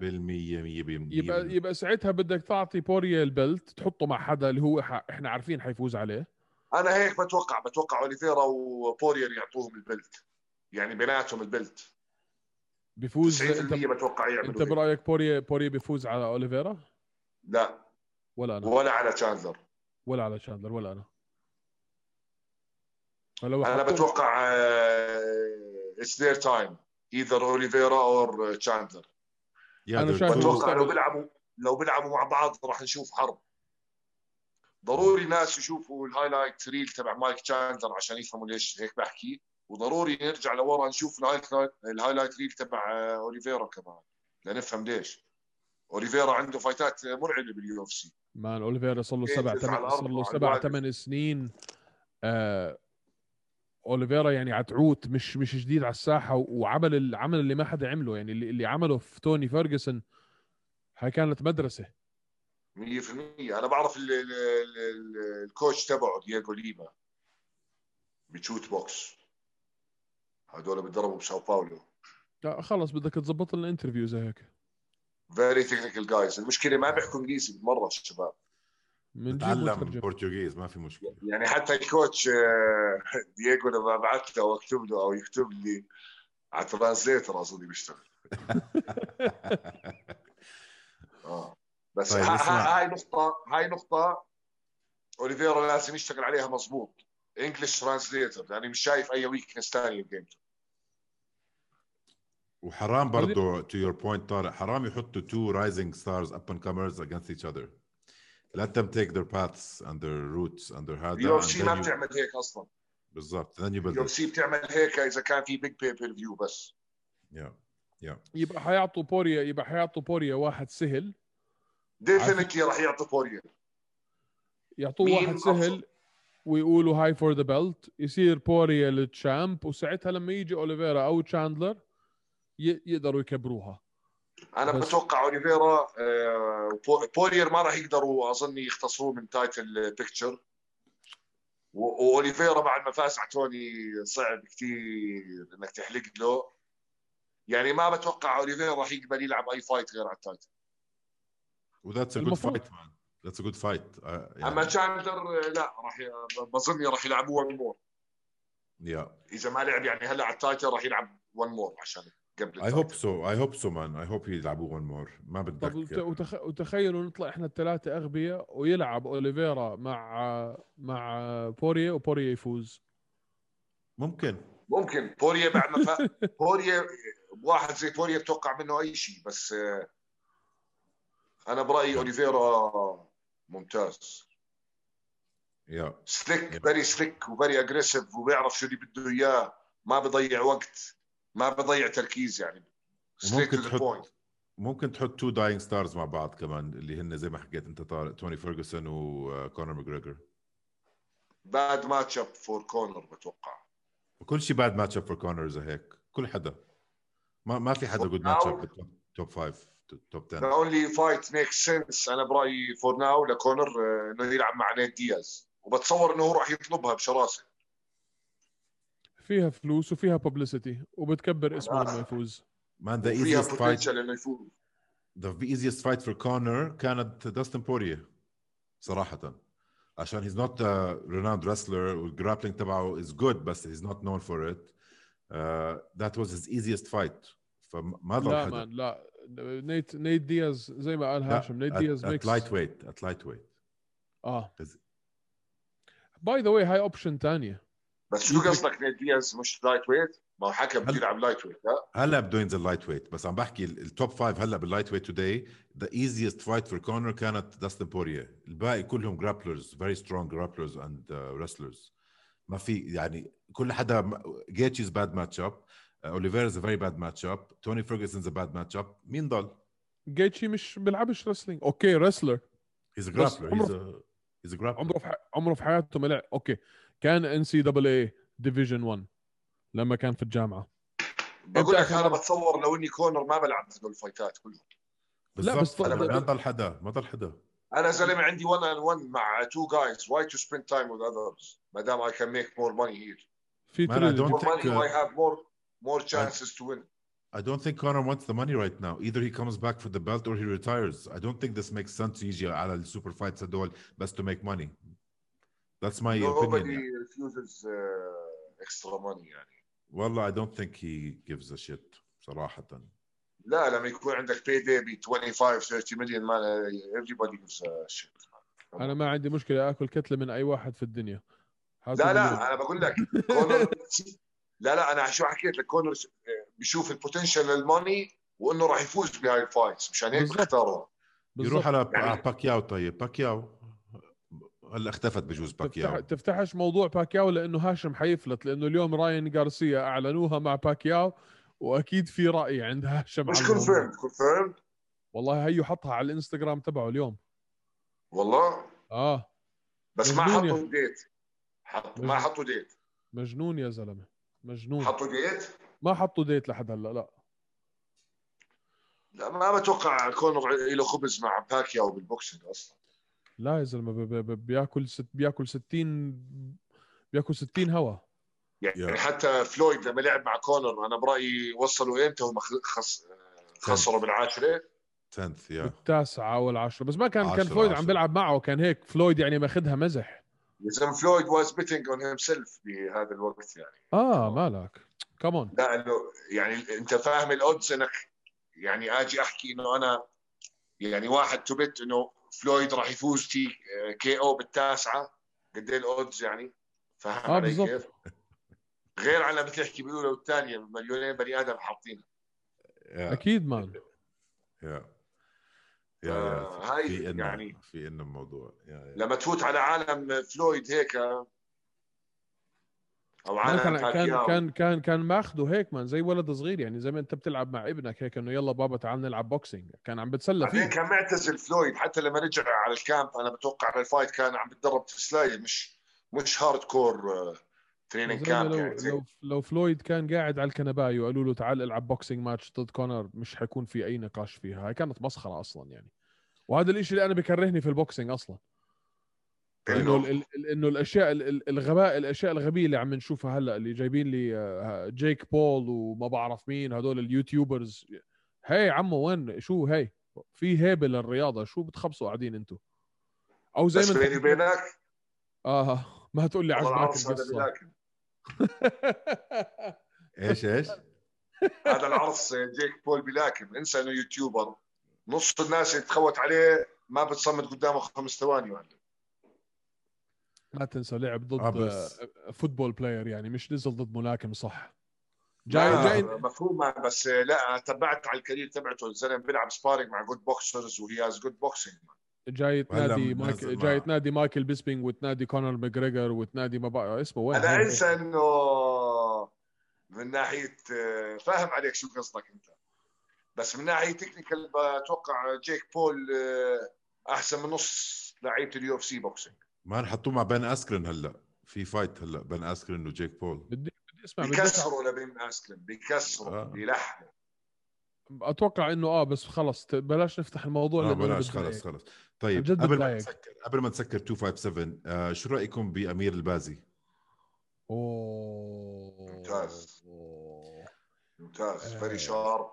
بالمية 100% يبقى يبقى ساعتها بدك تعطي Poirier ال belt تحطه مع حدا اللي هو إحنا عارفين حيفوز عليه. أنا هيك بتوقع بتوقع اوليفيرا و Poirier يعطوهم ال belt. يعني بيناتهم ال belt. بيفوز 90% أنت بتوقع يعملوا أنت برأيك Poirier Poirier بيفوز على أوليفيرا؟ لا. ولا أنا. ولا على تشاندلر. ولا على تشاندلر ولا أنا. أنا بتوقع it's their time either أوليفيرا or تشاندلر. أنا شايف بتوقع لو بيلعبوا لو بيلعبوا مع بعض راح نشوف حرب. ضروري ناس يشوفوا ال highlight reel تبع مايك تشاندلر عشان يفهموا ليش هيك بحكي. وضروري نرجع لورا نشوف ال highlight reel تبع أوليفيرا كمان لنفهم ليش. أوليفيرا عنده fight ات مرعبة بال UFC. man أوليفيرا صار له سبع ثمان صار له سبع ثمان سنين. آه أوليفيرا يعني عتعوت مش مش جديد على الساحة وعمل العمل اللي ما حدا عمله. يعني اللي, اللي عمله في توني فيرجسون هاي كانت مدرسة. 100% أنا بعرف ال ال ال ال coach تبعه دييغو ليما بتشوت بوكس. هدول بيتدربوا بساو باولو. لا خلص بدك تظبط لنا interview زي هيك. very technical guys المشكلة ما بيحكوا انجليزي بالمرة الشباب. من تعلم Portuguese ما في مشكلة. يعني حتى ال coach [LAUGHS] دييغو لما ابعث له أو أكتب له أو يكتب لي على translator أظن بيشتغل. [LAUGHS] آه. بس طيب، هاي نقطة هاي نقطة أوليفيرا لازم يشتغل عليها مضبوط English translator لأني مش شايف أي weakness ثانية ب game ته وحرام برضه to your point طارق حرام يحطوا two rising stars up and comers against each other. let them take their paths and their routes and their هذا ال UFC ما بتعمل هيك أصلا. بالضبط then you build ال UFC بتعمل هيك إذا كان في big pay-per-view بس. Yeah yeah. يبقى حيعطوا بوريا يبقى حيعطوا بوريا واحد سهل. definitely راح يعطي بوريا يعطوه واحد سهل؟ ويقولوا هاي for the belt يصير بوريا ال champ وساعتها لما يجي أوليفيرا أو تشاندلر ي- يقدروا يكبروها. أنا بس- بتوقع أوليفيرا آه، بو- بورير ما راح يقدروا أظن يختصروه من title picture وأوليفيرا بعد ما فاز على توني صعب كثير إنك تحلق له. يعني ما بتوقع أوليفيرا راح يقبل يلعب أي fight غير على ال title و that's a good المفروض. Good fight. Uh, يعني- أما تشاندلر آه، لا راح ي- بظن راح يلعبوه one more yeah. إذا ما لعب يعني هلا على ال title راح يلعب one more عشان قبل I hope ال title. so. I hope so man. I hope يلعبوا one more. ما بدك وت- وتخ... وتخيلوا نطلع إحنا الثلاثة أغبياء ويلعب أوليفيرا مع مع بوريا وبوريا يفوز. ممكن. ممكن. بوريا بعد ما [LAUGHS] فا... بوريا واحد زي بوريا بتوقع منه أي شيء بس آه، أنا برأيي أوليفيرا ممتاز. yeah slick. very slick و very aggressive وبيعرف شو اللي بده إياه. ما بضيع وقت. ما بضيع تركيز يعني. ذا تحط ممكن تحط two dying stars مع بعض كمان اللي هن زي ما حكيت أنت طارق توني فيرجسون وكونر ماجريجر bad matchup for كونر بتوقع. كل شيء bad matchup for كونر إذا هيك. كل حدا. ما ما في حدا good matchup top five top the 10 only fight make sense أنا برأيي for now لكونر آه، إنه يلعب مع نيت دياز. وبتصور إنه هو راح يطلبها بشراسة. فيها فلوس وفيها publicity وبتكبر اسمه آه. لما يفوز. man the easiest fight the easiest fight for كونر كانت داستن بوريا صراحة. عشان he's not a renowned wrestler وال grappling تبعه is good بس he's not known for it. uh, that was his easiest fight. فما لا حدا man لا. نيت نيت دياز زي ما قال هاشم نيت دياز makes at light weight at light weight آه by the way هاي option ثانية بس شو قصدك نيت دياز مش lightweight؟ ما هو حكى بده هل- يلعب لايت ويت لا هلا بده ينزل lightweight بس عم بحكي ال- التوب فايف هلا بال lightweight today. The easiest fight for كونر كانت داستن بوريا الباقي كلهم grapplers very strong grapplers and uh, wrestlers. ما في يعني كل حدا جيتشيز bad matchup اوليفيرا is a very bad matchup. توني فيرجسون is a bad matchup. مين ضل؟ جيتشي مش بيلعبش wrestling okay wrestler he's a بس grappler. عمره- he's a he's a grappler. عمره في. عمره في حياته ما لعب. okay. كان NCAA division 1 لما كان في الجامعة. بقول لك أنا بتصور لو إني كونر ما بلعب هدول الفايتات كلهم. لا، بس طب- ما ضل حدا ما ضل حدا. أنا زلمة عندي 1 ان 1 مع تو جايز واي تو سبيند تايم وذ اذرز ما دام اي كان ميك مور ماني هير في I تريلوجي. don't think, ماني uh, واي هاف مور مور chances to win I don't think Conor wants the money right now. Either he comes back for the belt or he retires. I don't think this makes sense يجي على السوبر فايتس هدول بس to make money. That's my nobody opinion. refuses uh, extra money يعني والله I don't think he gives a shit صراحة. لا لما يكون عندك باي داي ب 25 30 مليون ما everybody gives a shit انا ما عندي مشكله اكل كتله من اي واحد في الدنيا هاتوا لا مليون. لا انا بقول لك [LAUGHS] كونر لا لا أنا شو حكيت لك كونر بيشوف ال potential لل money وإنه راح يفوز بهاي ال fights مشان هيك بالضبط. اختاره بالضبط. يروح على يعني- باكياو. طيب باكياو هلا اختفت بجوز تفتح باكياو؟ تفتحش موضوع باكياو لأنه هاشم حيفلت لأنه اليوم راين غارسيا أعلنوها مع باكياو وأكيد في رأي عند هاشم مش عن الموضوع. confirm confirm والله هيو حطها على الإنستغرام تبعه اليوم. والله؟ آه. بس ما حطوا date حط ما. حطوا date مجنون يا زلمة. مجنون. حطوا date ما حطوا date لحد هلا لا. لا ما بتوقع كونر له خص مع باكياو بال boxing أصلا. لا يا زلمة ب- ب- ب- بياكل ست بياكل 60 بياكل 60 هوا. يعني Yeah. حتى فلويد لما لعب مع كونر أنا برأيي وصلوا إمتى هم خس... خسروا بالعاشرة؟ 10th yeah بالتاسعة والعشره بس ما كان كان عشرة، فلويد عم عشرة. بيلعب معه كان هيك فلويد يعني ماخذها مزح. يا زلمه فلويد was betting on himself بهذا الوقت يعني. آه مالك. كمان لا انه يعني أنت فاهم ال odds إنك يعني آجي أحكي إنه أنا يعني واحد bet إنه فلويد راح يفوز TKO بالتاسعة قد إيه ال odds يعني؟ فاهم آه، علي بالضبط. كيف؟ غير على بتحكي بيقولوا الثانية مليونين بني آدم حاطينها. yeah أكيد man yeah yeah آه، هاي في إنه يعني- في إنه موضوع yeah yeah. لما تفوت على عالم فلويد هيك أو ما عالم كان كان كان كان كان ماخده هيك man زي ولد صغير يعني زي ما أنت بتلعب مع ابنك هيك إنه يلا بابا تعال نلعب boxing كان عم بتسلى فيه. كان معتزل فلويد حتى لما رجع على ال camp أنا بتوقع على ال fight كان عم بتدرب في سلاي مش مش hardcore training camp لو يعني لو لو فلويد كان قاعد على الكنباية وقالوا له تعال العب boxing match ضد كونر مش حيكون في أي نقاش فيها. هاي كانت مسخرة أصلا يعني. وهذا الإشي اللي أنا بكرهني في ال boxing أصلا. إنه إنه الأشياء ال- ال- الغباء الأشياء الغبية اللي عم نشوفها هلأ اللي جايبين لي آه، جيك بول وما بعرف مين هدول ال YouTubers. هي عمو وين؟ شو هي؟ في هيبة للرياضة. شو بتخبصوا قاعدين أنتم أو زي بس ما بيني انت وبينك آه ما تقول لي عجبك القصة. [LAUGHS] إيش إيش؟ [LAUGHS] هذا العرص جيك بول بلاكم. انسى إنه YouTuber. نص الناس اللي تخوت عليه ما بتصمت قدامه خمس ثواني ولا ما تنسى لعب ضد بس- آه، football player يعني مش نزل ضد ملاكم صح؟ جاي جاي مفهوم بس لا تبعت على ال career تبعته الزلمه بيلعب sparring مع good boxers و he has good boxing جاي تنادي مايك جاي تنادي مايكل بيسبينج وتنادي كونر ماجريجر وتنادي ما بقى اسمه وين أنا أنسى إنه من ناحيه فاهم عليك شو قصدك أنت. بس من ناحية technical بتوقع جيك بول آه، أحسن من نص لعيبة ال UFC boxing ما نحطوه مع بن اسكرين هلأ. في fight هلأ بن اسكرين وجيك بول. بدي بدي أسمع بيكسروا لبن اسكرين بيكسروا آه. بيلحموا أتوقع إنه آه بس خلص بلاش نفتح الموضوع أنا بلاش. خلص خلص طيب قبل ما. نسكر قبل ما نسكر 257 آه شو رأيكم بأمير البازي؟ أوه ممتاز. ممتاز آه. very sharp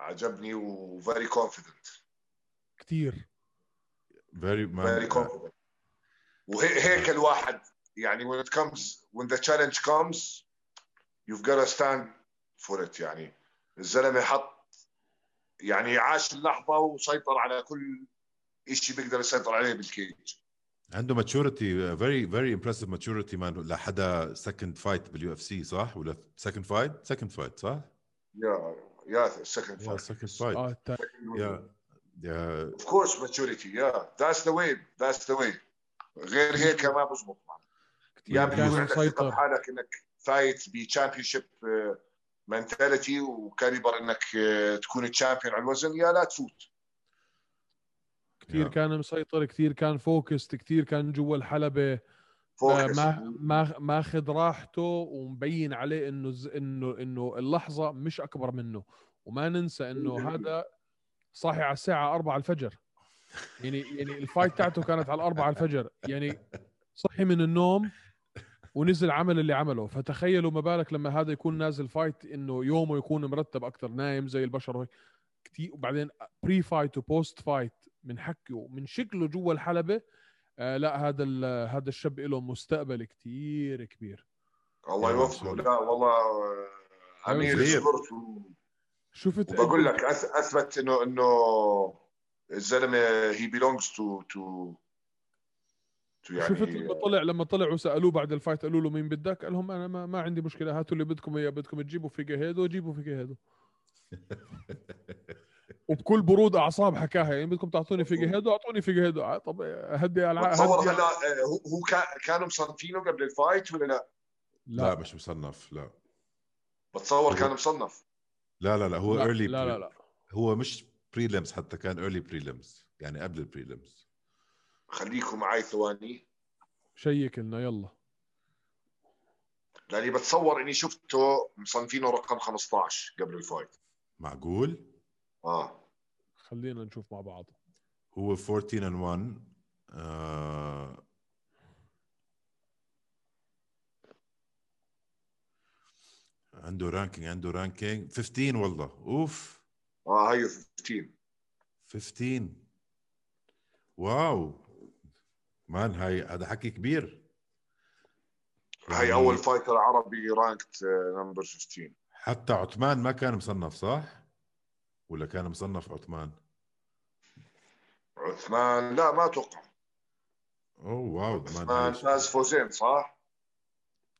عجبني و very confident كثير very very confident وهيك الواحد يعني when it comes when the challenge comes you've got to stand for it يعني الزلمة حط يعني عاش اللحظة وسيطر على كل شيء بيقدر يسيطر عليه بال cage. عنده maturity very very impressive maturity man لحدا second fight بال UFC صح؟ ولا second fight second fight صح؟ yeah yeah second yeah fight second fight yeah yeah. of course maturity yeah. that's the way that's the way غير هيك ما بزبط. yeah بيكون عندك ثقه مسيطر. بحالك إنك fight ب championship mentality و caliber إنك آه، تكون champion على الوزن يا لا تفوت. كثير yeah. كان مسيطر كثير كان focused كثير كان جوا الحلبة focus ما ما ماخذ راحته ومبين عليه إنه ز- انه إنه اللحظة مش أكبر منه. وما ننسى إنه [LAUGHS] هذا صاحي على الساعة 4 الفجر. يعني يعني ال fight تاعته كانت على 4 الفجر. يعني صحي من النوم. ونزل عمل اللي عمله. فتخيلوا ما بالك لما هذا يكون نازل fight إنه يومه يكون مرتب أكثر نايم زي البشر وهيك كثير وبعدين pre-fight و post-fight من حكيه من شكله جوا الحلبة آه لا هذا ال- هذا الشاب له مستقبل كثير كبير. الله يوفقه. لا والله آه، أمير. صبرت و- شفت وبقول لك أثبت إنه إنه الزلمة he belongs to to to شفت لما يعني طلع لما طلع وسألوه بعد ال fight قالوا له مين بدك؟ قال لهم أنا ما, ما عندي مشكلة هاتوا اللي بدكم إياه بدكم تجيبوا فيجاهيدو جيبوا فيجاهيدو [LAUGHS] وبكل برود أعصاب حكاها يعني بدكم تعطوني فيجاهيدو أعطوني فيجاهيدو آه، طب هدي الع- بتصور هدي هلا آه، هو هو كان- كانوا مصنفينه قبل ال fight ولا لا؟ لا لا مش مصنف لا بتصور كان مصنف لا لا لا هو لا early لا لا, لا. هو مش prelims حتى كان early prelims يعني قبل ال prelims خليكم معي ثواني. check لنا يلا. لأني بتصور إني شفته مصنفينه رقم 15 قبل ال fight. معقول؟ آه. خلينا نشوف مع بعض. هو 14 and 1 آه. عنده ranking عنده ranking 15 والله. أوف. آه هيو 15 15 wow. man هاي هذا حكي كبير هاي يعني أول fighter عربي ranked number 15 حتى عثمان ما كان مصنف صح؟ ولا كان مصنف عثمان؟ عثمان لا ما أتوقع أوه wow man عثمان فاز فوزين صح؟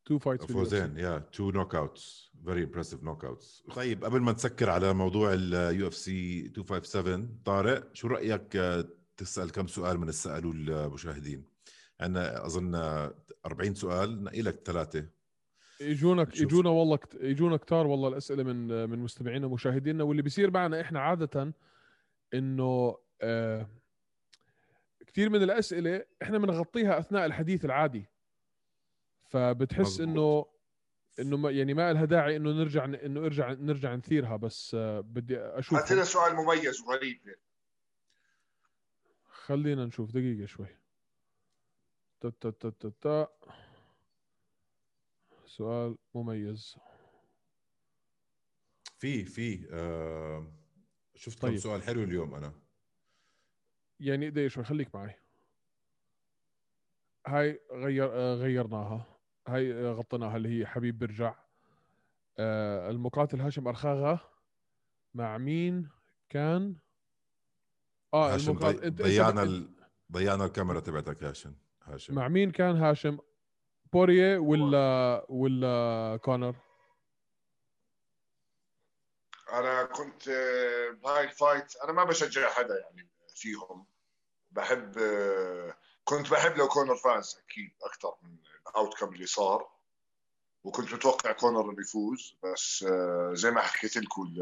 two fights فوزين يا two knockouts very impressive knockouts طيب قبل ما نسكر على موضوع ال UFC 257 طارق شو رأيك آه، تسأل كم سؤال من سالوه المشاهدين عندنا أظن 40 سؤال نقي لك ثلاثة يجونا. يجونا والله كت- يجونا كتار والله الأسئلة من من مستمعينا ومشاهدينا واللي بيصير معنا إحنا عادة إنه آه كثير من الأسئلة إحنا بنغطيها أثناء الحديث العادي فبتحس. انه إنه ما يعني ما لها داعي إنه نرجع إنه ارجع نرجع نثيرها بس آه بدي أشوف لنا سؤال مميز وغريب. خلينا نشوف دقيقة شوي. تا تا تا تا تا. سؤال مميز. في في آه شفت كم طيب. سؤال حلو اليوم أنا. يعني دقيقة شوي خليك معي. هاي غير آه، غيرناها. هاي آه، غطيناها اللي هي حبيب برجع. آه، المقاتل هاشم أرخاغا مع مين كان؟ آه هاشم المقاتل ضي... انت ضيعنا ال... ضيعنا الكاميرا تبعتك هاشم. هاشم. مع مين كان هاشم؟ بوريال ولا ولا كونر؟ أنا كنت آه، بهاي ال fight أنا ما بشجع حدا يعني فيهم. بحب آه، كنت بحب لو كونر فاز أكيد أكثر من ال outcome اللي صار. وكنت متوقع كونر اللي يفوز بس آه، زي ما حكيت لكم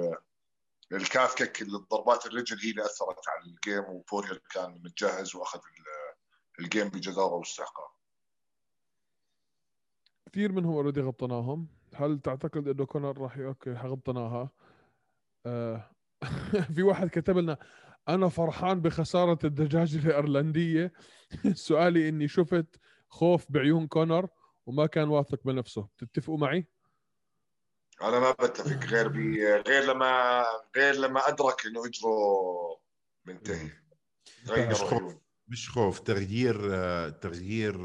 ال calf kick الضربات الرجل هي اللي أثرت على ال game وبوريال كان متجهز وأخذ ال- ال game بجدارة واستحقاق. كثير منهم already غطيناهم هل تعتقد إنه كونر راح okay غطيناها آه [LAUGHS] في واحد كتب لنا أنا فرحان بخسارة الدجاجه الإيرلندية. [LAUGHS] سؤالي إني شفت خوف بعيون كونر وما كان واثق بنفسه. بتتفقوا معي؟ أنا ما بتفق غير بي غير لما غير لما أدرك إنه اجره منتهي. غير مش خوف. مش خوف. تغيير تغيير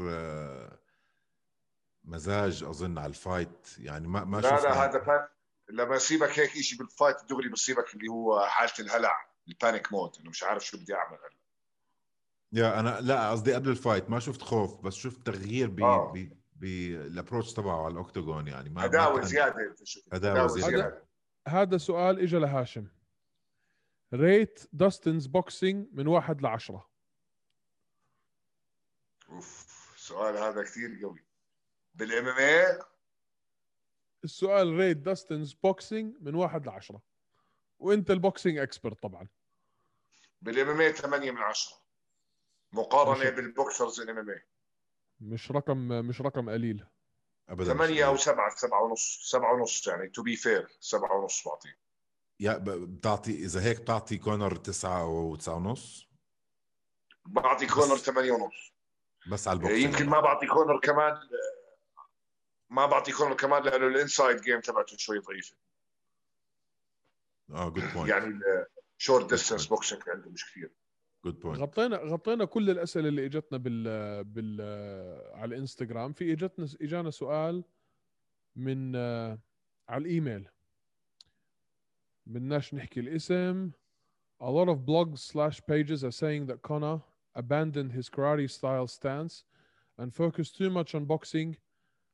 مزاج أظن على ال fight. يعني ما ما لا لا هذا فان لما يصيبك هيك شيء بال fight دغري بصيبك اللي هو حالة الهلع ال panic mode إنه مش عارف شو بدي أعمل. هلا يا أنا لا قصدي قبل ال fight ما شفت خوف بس شفت تغيير ب آه. ب بال approach تبعه على ال octagon يعني ما كان- زياده زيادة. زياده هذا سؤال اجى لهاشم. rate Dustin's boxing من واحد لعشرة. أوف السؤال هذا كثير قوي. بال MMA السؤال rate Dustin's boxing من واحد لعشرة. وأنت ال boxing expert طبعا. بال MMA 8 من 10 مقارنة بال boxers ال MMA مش رقم مش رقم قليل. ابدا. مش 8 أو قليل. 7 7 ونص 7 ونص يعني to be fair 7 ونص بعطيه. يا ب- بتعطي إذا هيك بتعطي كونر تسعة أو تسعة ونص؟ بعطي كونر بس- 8 ونص. بس على ال boxing. يمكن ما بعطي كونر كمان ما بعطي كونر كمان لأنه ال inside game تبعته شوي ضعيفه آه good point يعني ال short distance boxing عنده مش كثير. جود بوينت غطينا غطينا كل الاسئله اللي اجتنا بال بال على الانستغرام في اجتنا اجانا سؤال من آه، على الايميل بدناش نحكي الاسم A lot of blogs slash pages are saying that Connor abandoned his karate style stance and focused too much on boxing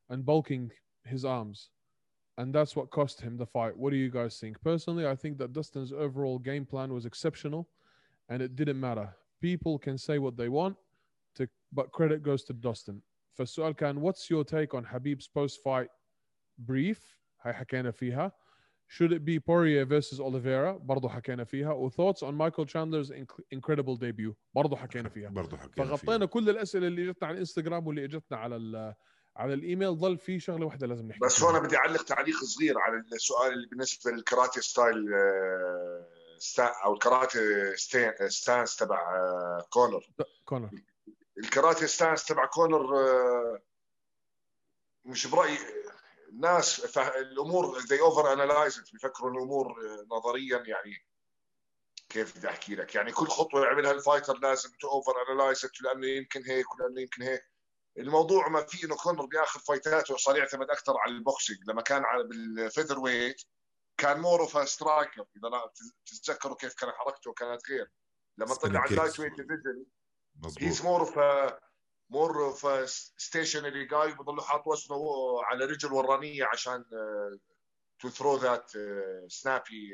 and bulking his arms. And that's what cost him the fight. What do you guys think? Personally, I think that Dustin's overall game plan was exceptional and it didn't matter. People can say what they want, to, but credit goes to Dustin. فالسؤال كان what's your take on Habib's post-fight brief هاي حكينا فيها should it be Poirier versus Oliveira برضو حكينا فيها و thoughts on Michael Chandler's inc- incredible debut برضو حكينا فيها برضه حكينا فغطينا فيه. كل الأسئلة اللي اجتنا على الانستغرام واللي إجتنا على ال- على الإيميل ضل في شغلة واحدة لازم نحكي بس فيها. هون بدي أعلق تعليق صغير على السؤال اللي بالنسبة للكاراتي style آه، sta أو الكاراتي stan- stance تبع آه، كونر. كونر. الكاراتي stance تبع كونر آه، مش برايي الناس الأمور they over analyze it بيفكروا الأمور آه، نظريا يعني كيف بدي أحكي لك. يعني كل خطوة يعملها ال fighter لازم to over analyze لأنه يمكن هيك ولأنه يمكن هيك. الموضوع ما في إنه كونر باخر fight اته صار يعتمد أكثر على ال boxing. لما كان على بال featherweight كان more of striker إذا لا تتذكروا كيف كان حركته كانت غير. لما طلع ال light. weight division he's more of مر في ستيشن اللي جاي بضل حاط وزنه على رجل ورانيه عشان to throw that snappy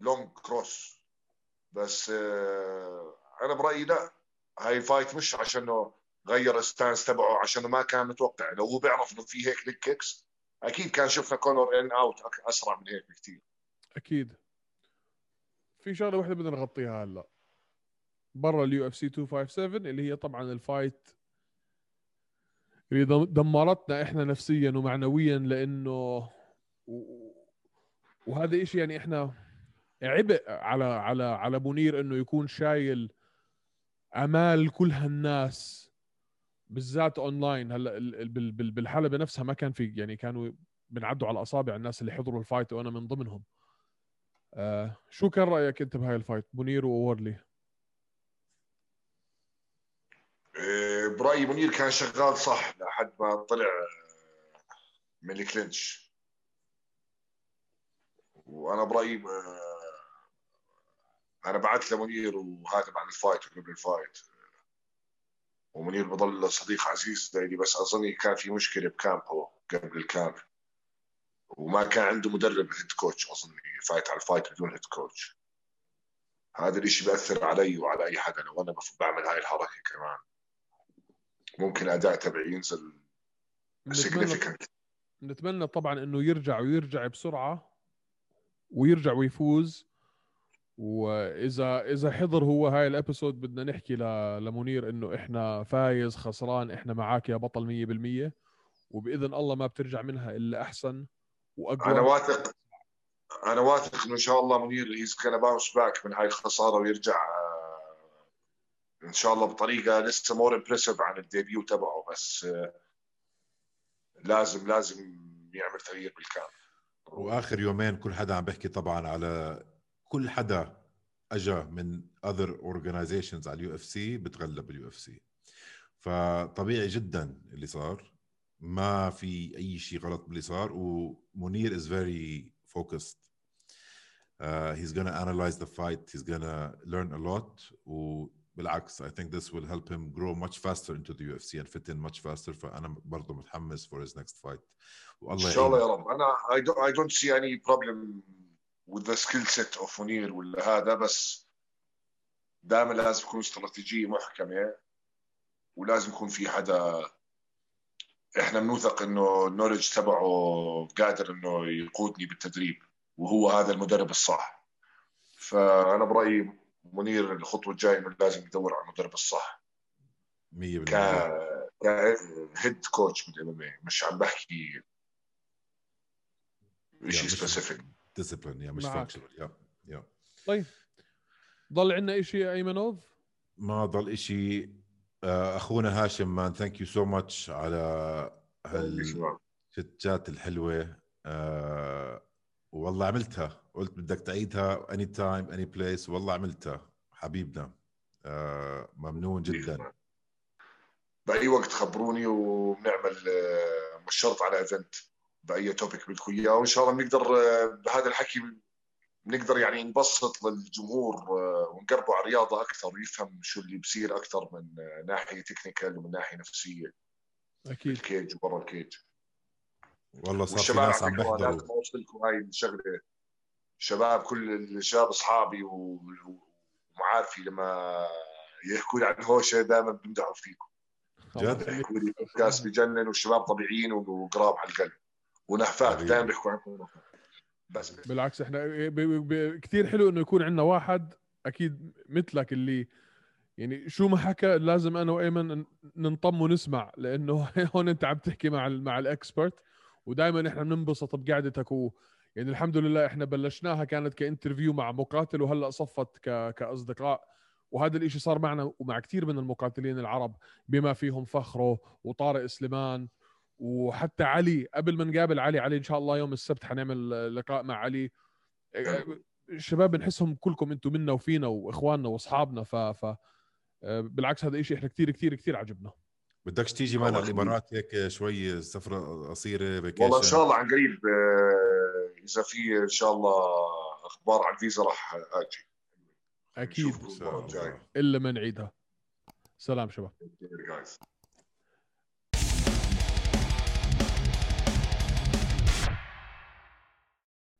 long cross بس آه، أنا برأيي لا. هاي ال fight مش عشانه غير ال stance تبعه عشان ما كان متوقع. لو هو بيعرف إنه في هيك leg kicks أكيد كان شفنا كونر in out أسرع من هيك بكثير أكيد. في شغلة واحدة بدنا نغطيها هلأ. برا ال UFC 257 اللي هي طبعا ال fight اللي دمرتنا إحنا نفسيا ومعنويا لأنه وهذا إشي يعني إحنا عبء على على على منير إنه يكون شايل أمال كل هالناس. بالذات أونلاين هلأ بالحلبه نفسها ما كان في يعني كانوا بنعدوا على اصابع الناس اللي حضروا ال fight وأنا من ضمنهم. آه شو كان رأيك أنت بهاي ال fight منير وورلي؟ آه، برأيي منير كان شغال صح لحد ما طلع من ال clinch. وأنا برأيي آه، أنا بعثت لمنير وهذا بعد ال fight وقبل ال fight. ومنير بضل صديق عزيز لي بس أظني كان في مشكلة ب camp و قبل ال camp. وما كان عنده مدرب head coach اظني فايت على ال fight بدون head coach هذا الإشي بأثر علي وعلى أي حدا لو أنا بعمل هاي الحركة كمان. ممكن أداء تبعي ينزل نتمنى, نتمنى طبعا إنه يرجع ويرجع بسرعة ويرجع ويفوز. وإذا إذا حضر هو هاي ال episode بدنا نحكي لمنير إنه إحنا فايز خسران إحنا معاك يا بطل 100% وبإذن الله ما بترجع منها إلا أحسن وأقوى. أنا واثق أنا واثق إنه إن شاء الله منير he's gonna bounce back من هاي الخسارة ويرجع آه، إن شاء الله بطريقة لسه more impressive عن ال debut تبعه بس آه، لازم لازم يعمل تغيير بالكامل. وآخر يومين كل حدا عم بيحكي طبعا على كل حدا اجى من other organizations على ال UFC بتغلب بال UFC. فطبيعي جدا اللي صار. ما في أي شيء غلط باللي صار ومنير is very focused he's gonna analyze the fight. He's gonna learn a lot. وبالعكس I think this will help him grow much faster into the UFC and fit in much faster. فأنا برضه متحمس for his next fight. والله إن شاء الله يا رب. أنا I don't, I don't see any problem the skill set of منير ولا هذا بس دائما لازم يكون استراتيجيه محكمة ولازم يكون في حدا. إحنا بنوثق إنه النولج تبعه قادر إنه يقودني بالتدريب وهو هذا المدرب الصح. فأنا برأيي منير الخطوة الجاية إنه لازم يدور على المدرب الصح. 100% ك head coach بال MMA مش عم بحكي شيء specific discipline يا مش functional يا يا طيب. ضل عندنا شيء يا أيمنوف؟ ما ضل شيء آه، أخونا هاشم man thank you so much على هالشتات الحلوة. أه والله عملتها. قلت بدك تعيدها any time any place والله عملتها. حبيبنا. أه ممنون جدا. بأي وقت خبروني وبنعمل آه، مش شرط على event بأي topic بدكم إياه. وإن شاء الله بنقدر آه، بهذا الحكي بنقدر يعني نبسط للجمهور آه، ونقربه على الرياضة أكثر ويفهم شو اللي بصير أكثر من آه، ناحية technical ومن ناحية نفسية. أكيد. الكيج وبرا الكيج. والله صار في ناس عم بيحضروا لازم اوصل لكم هاي الشغلة. شباب كل الشباب أصحابي ومعارفي لما يحكوا لي عن هوشة دائما بمدحوا فيكم. جد؟ يحكوا لي بودكاست بجنن والشباب طبيعيين وقراب على القلب. ونهفات دائما بيحكوا عنكم بس. بالعكس إحنا كثير حلو إنه يكون عندنا واحد أكيد مثلك اللي يعني شو ما حكى لازم أنا وإيمن ننطم ونسمع لأنه [LAUGHS] هون أنت عم تحكي مع مع الإكسبرت ودائما إحنا بننبسط بقعدتك و يعني الحمد لله إحنا بلشناها كانت كإنترفيو مع مقاتل وهلأ صفت ك... كأصدقاء. وهذا الإشي صار معنا ومع كثير من المقاتلين العرب بما فيهم فخرو وطارق سليمان وحتى علي قبل ما نقابل علي علي إن شاء الله يوم السبت حنعمل لقاء مع علي. الشباب بنحسهم كلكم أنتم منا وفينا وإخواننا وأصحابنا ف, ف بالعكس هذا الشيء إحنا كثير كثير كثير عجبنا. بدكش تيجي معنا الإمارات هيك شوي سفرة قصيرة فيكيشن والله إن شاء الله عن قريب آه، إذا في إن شاء الله أخبار عن الفيزا راح أجي. أكيد. إلا ما نعيدها. سلام شباب.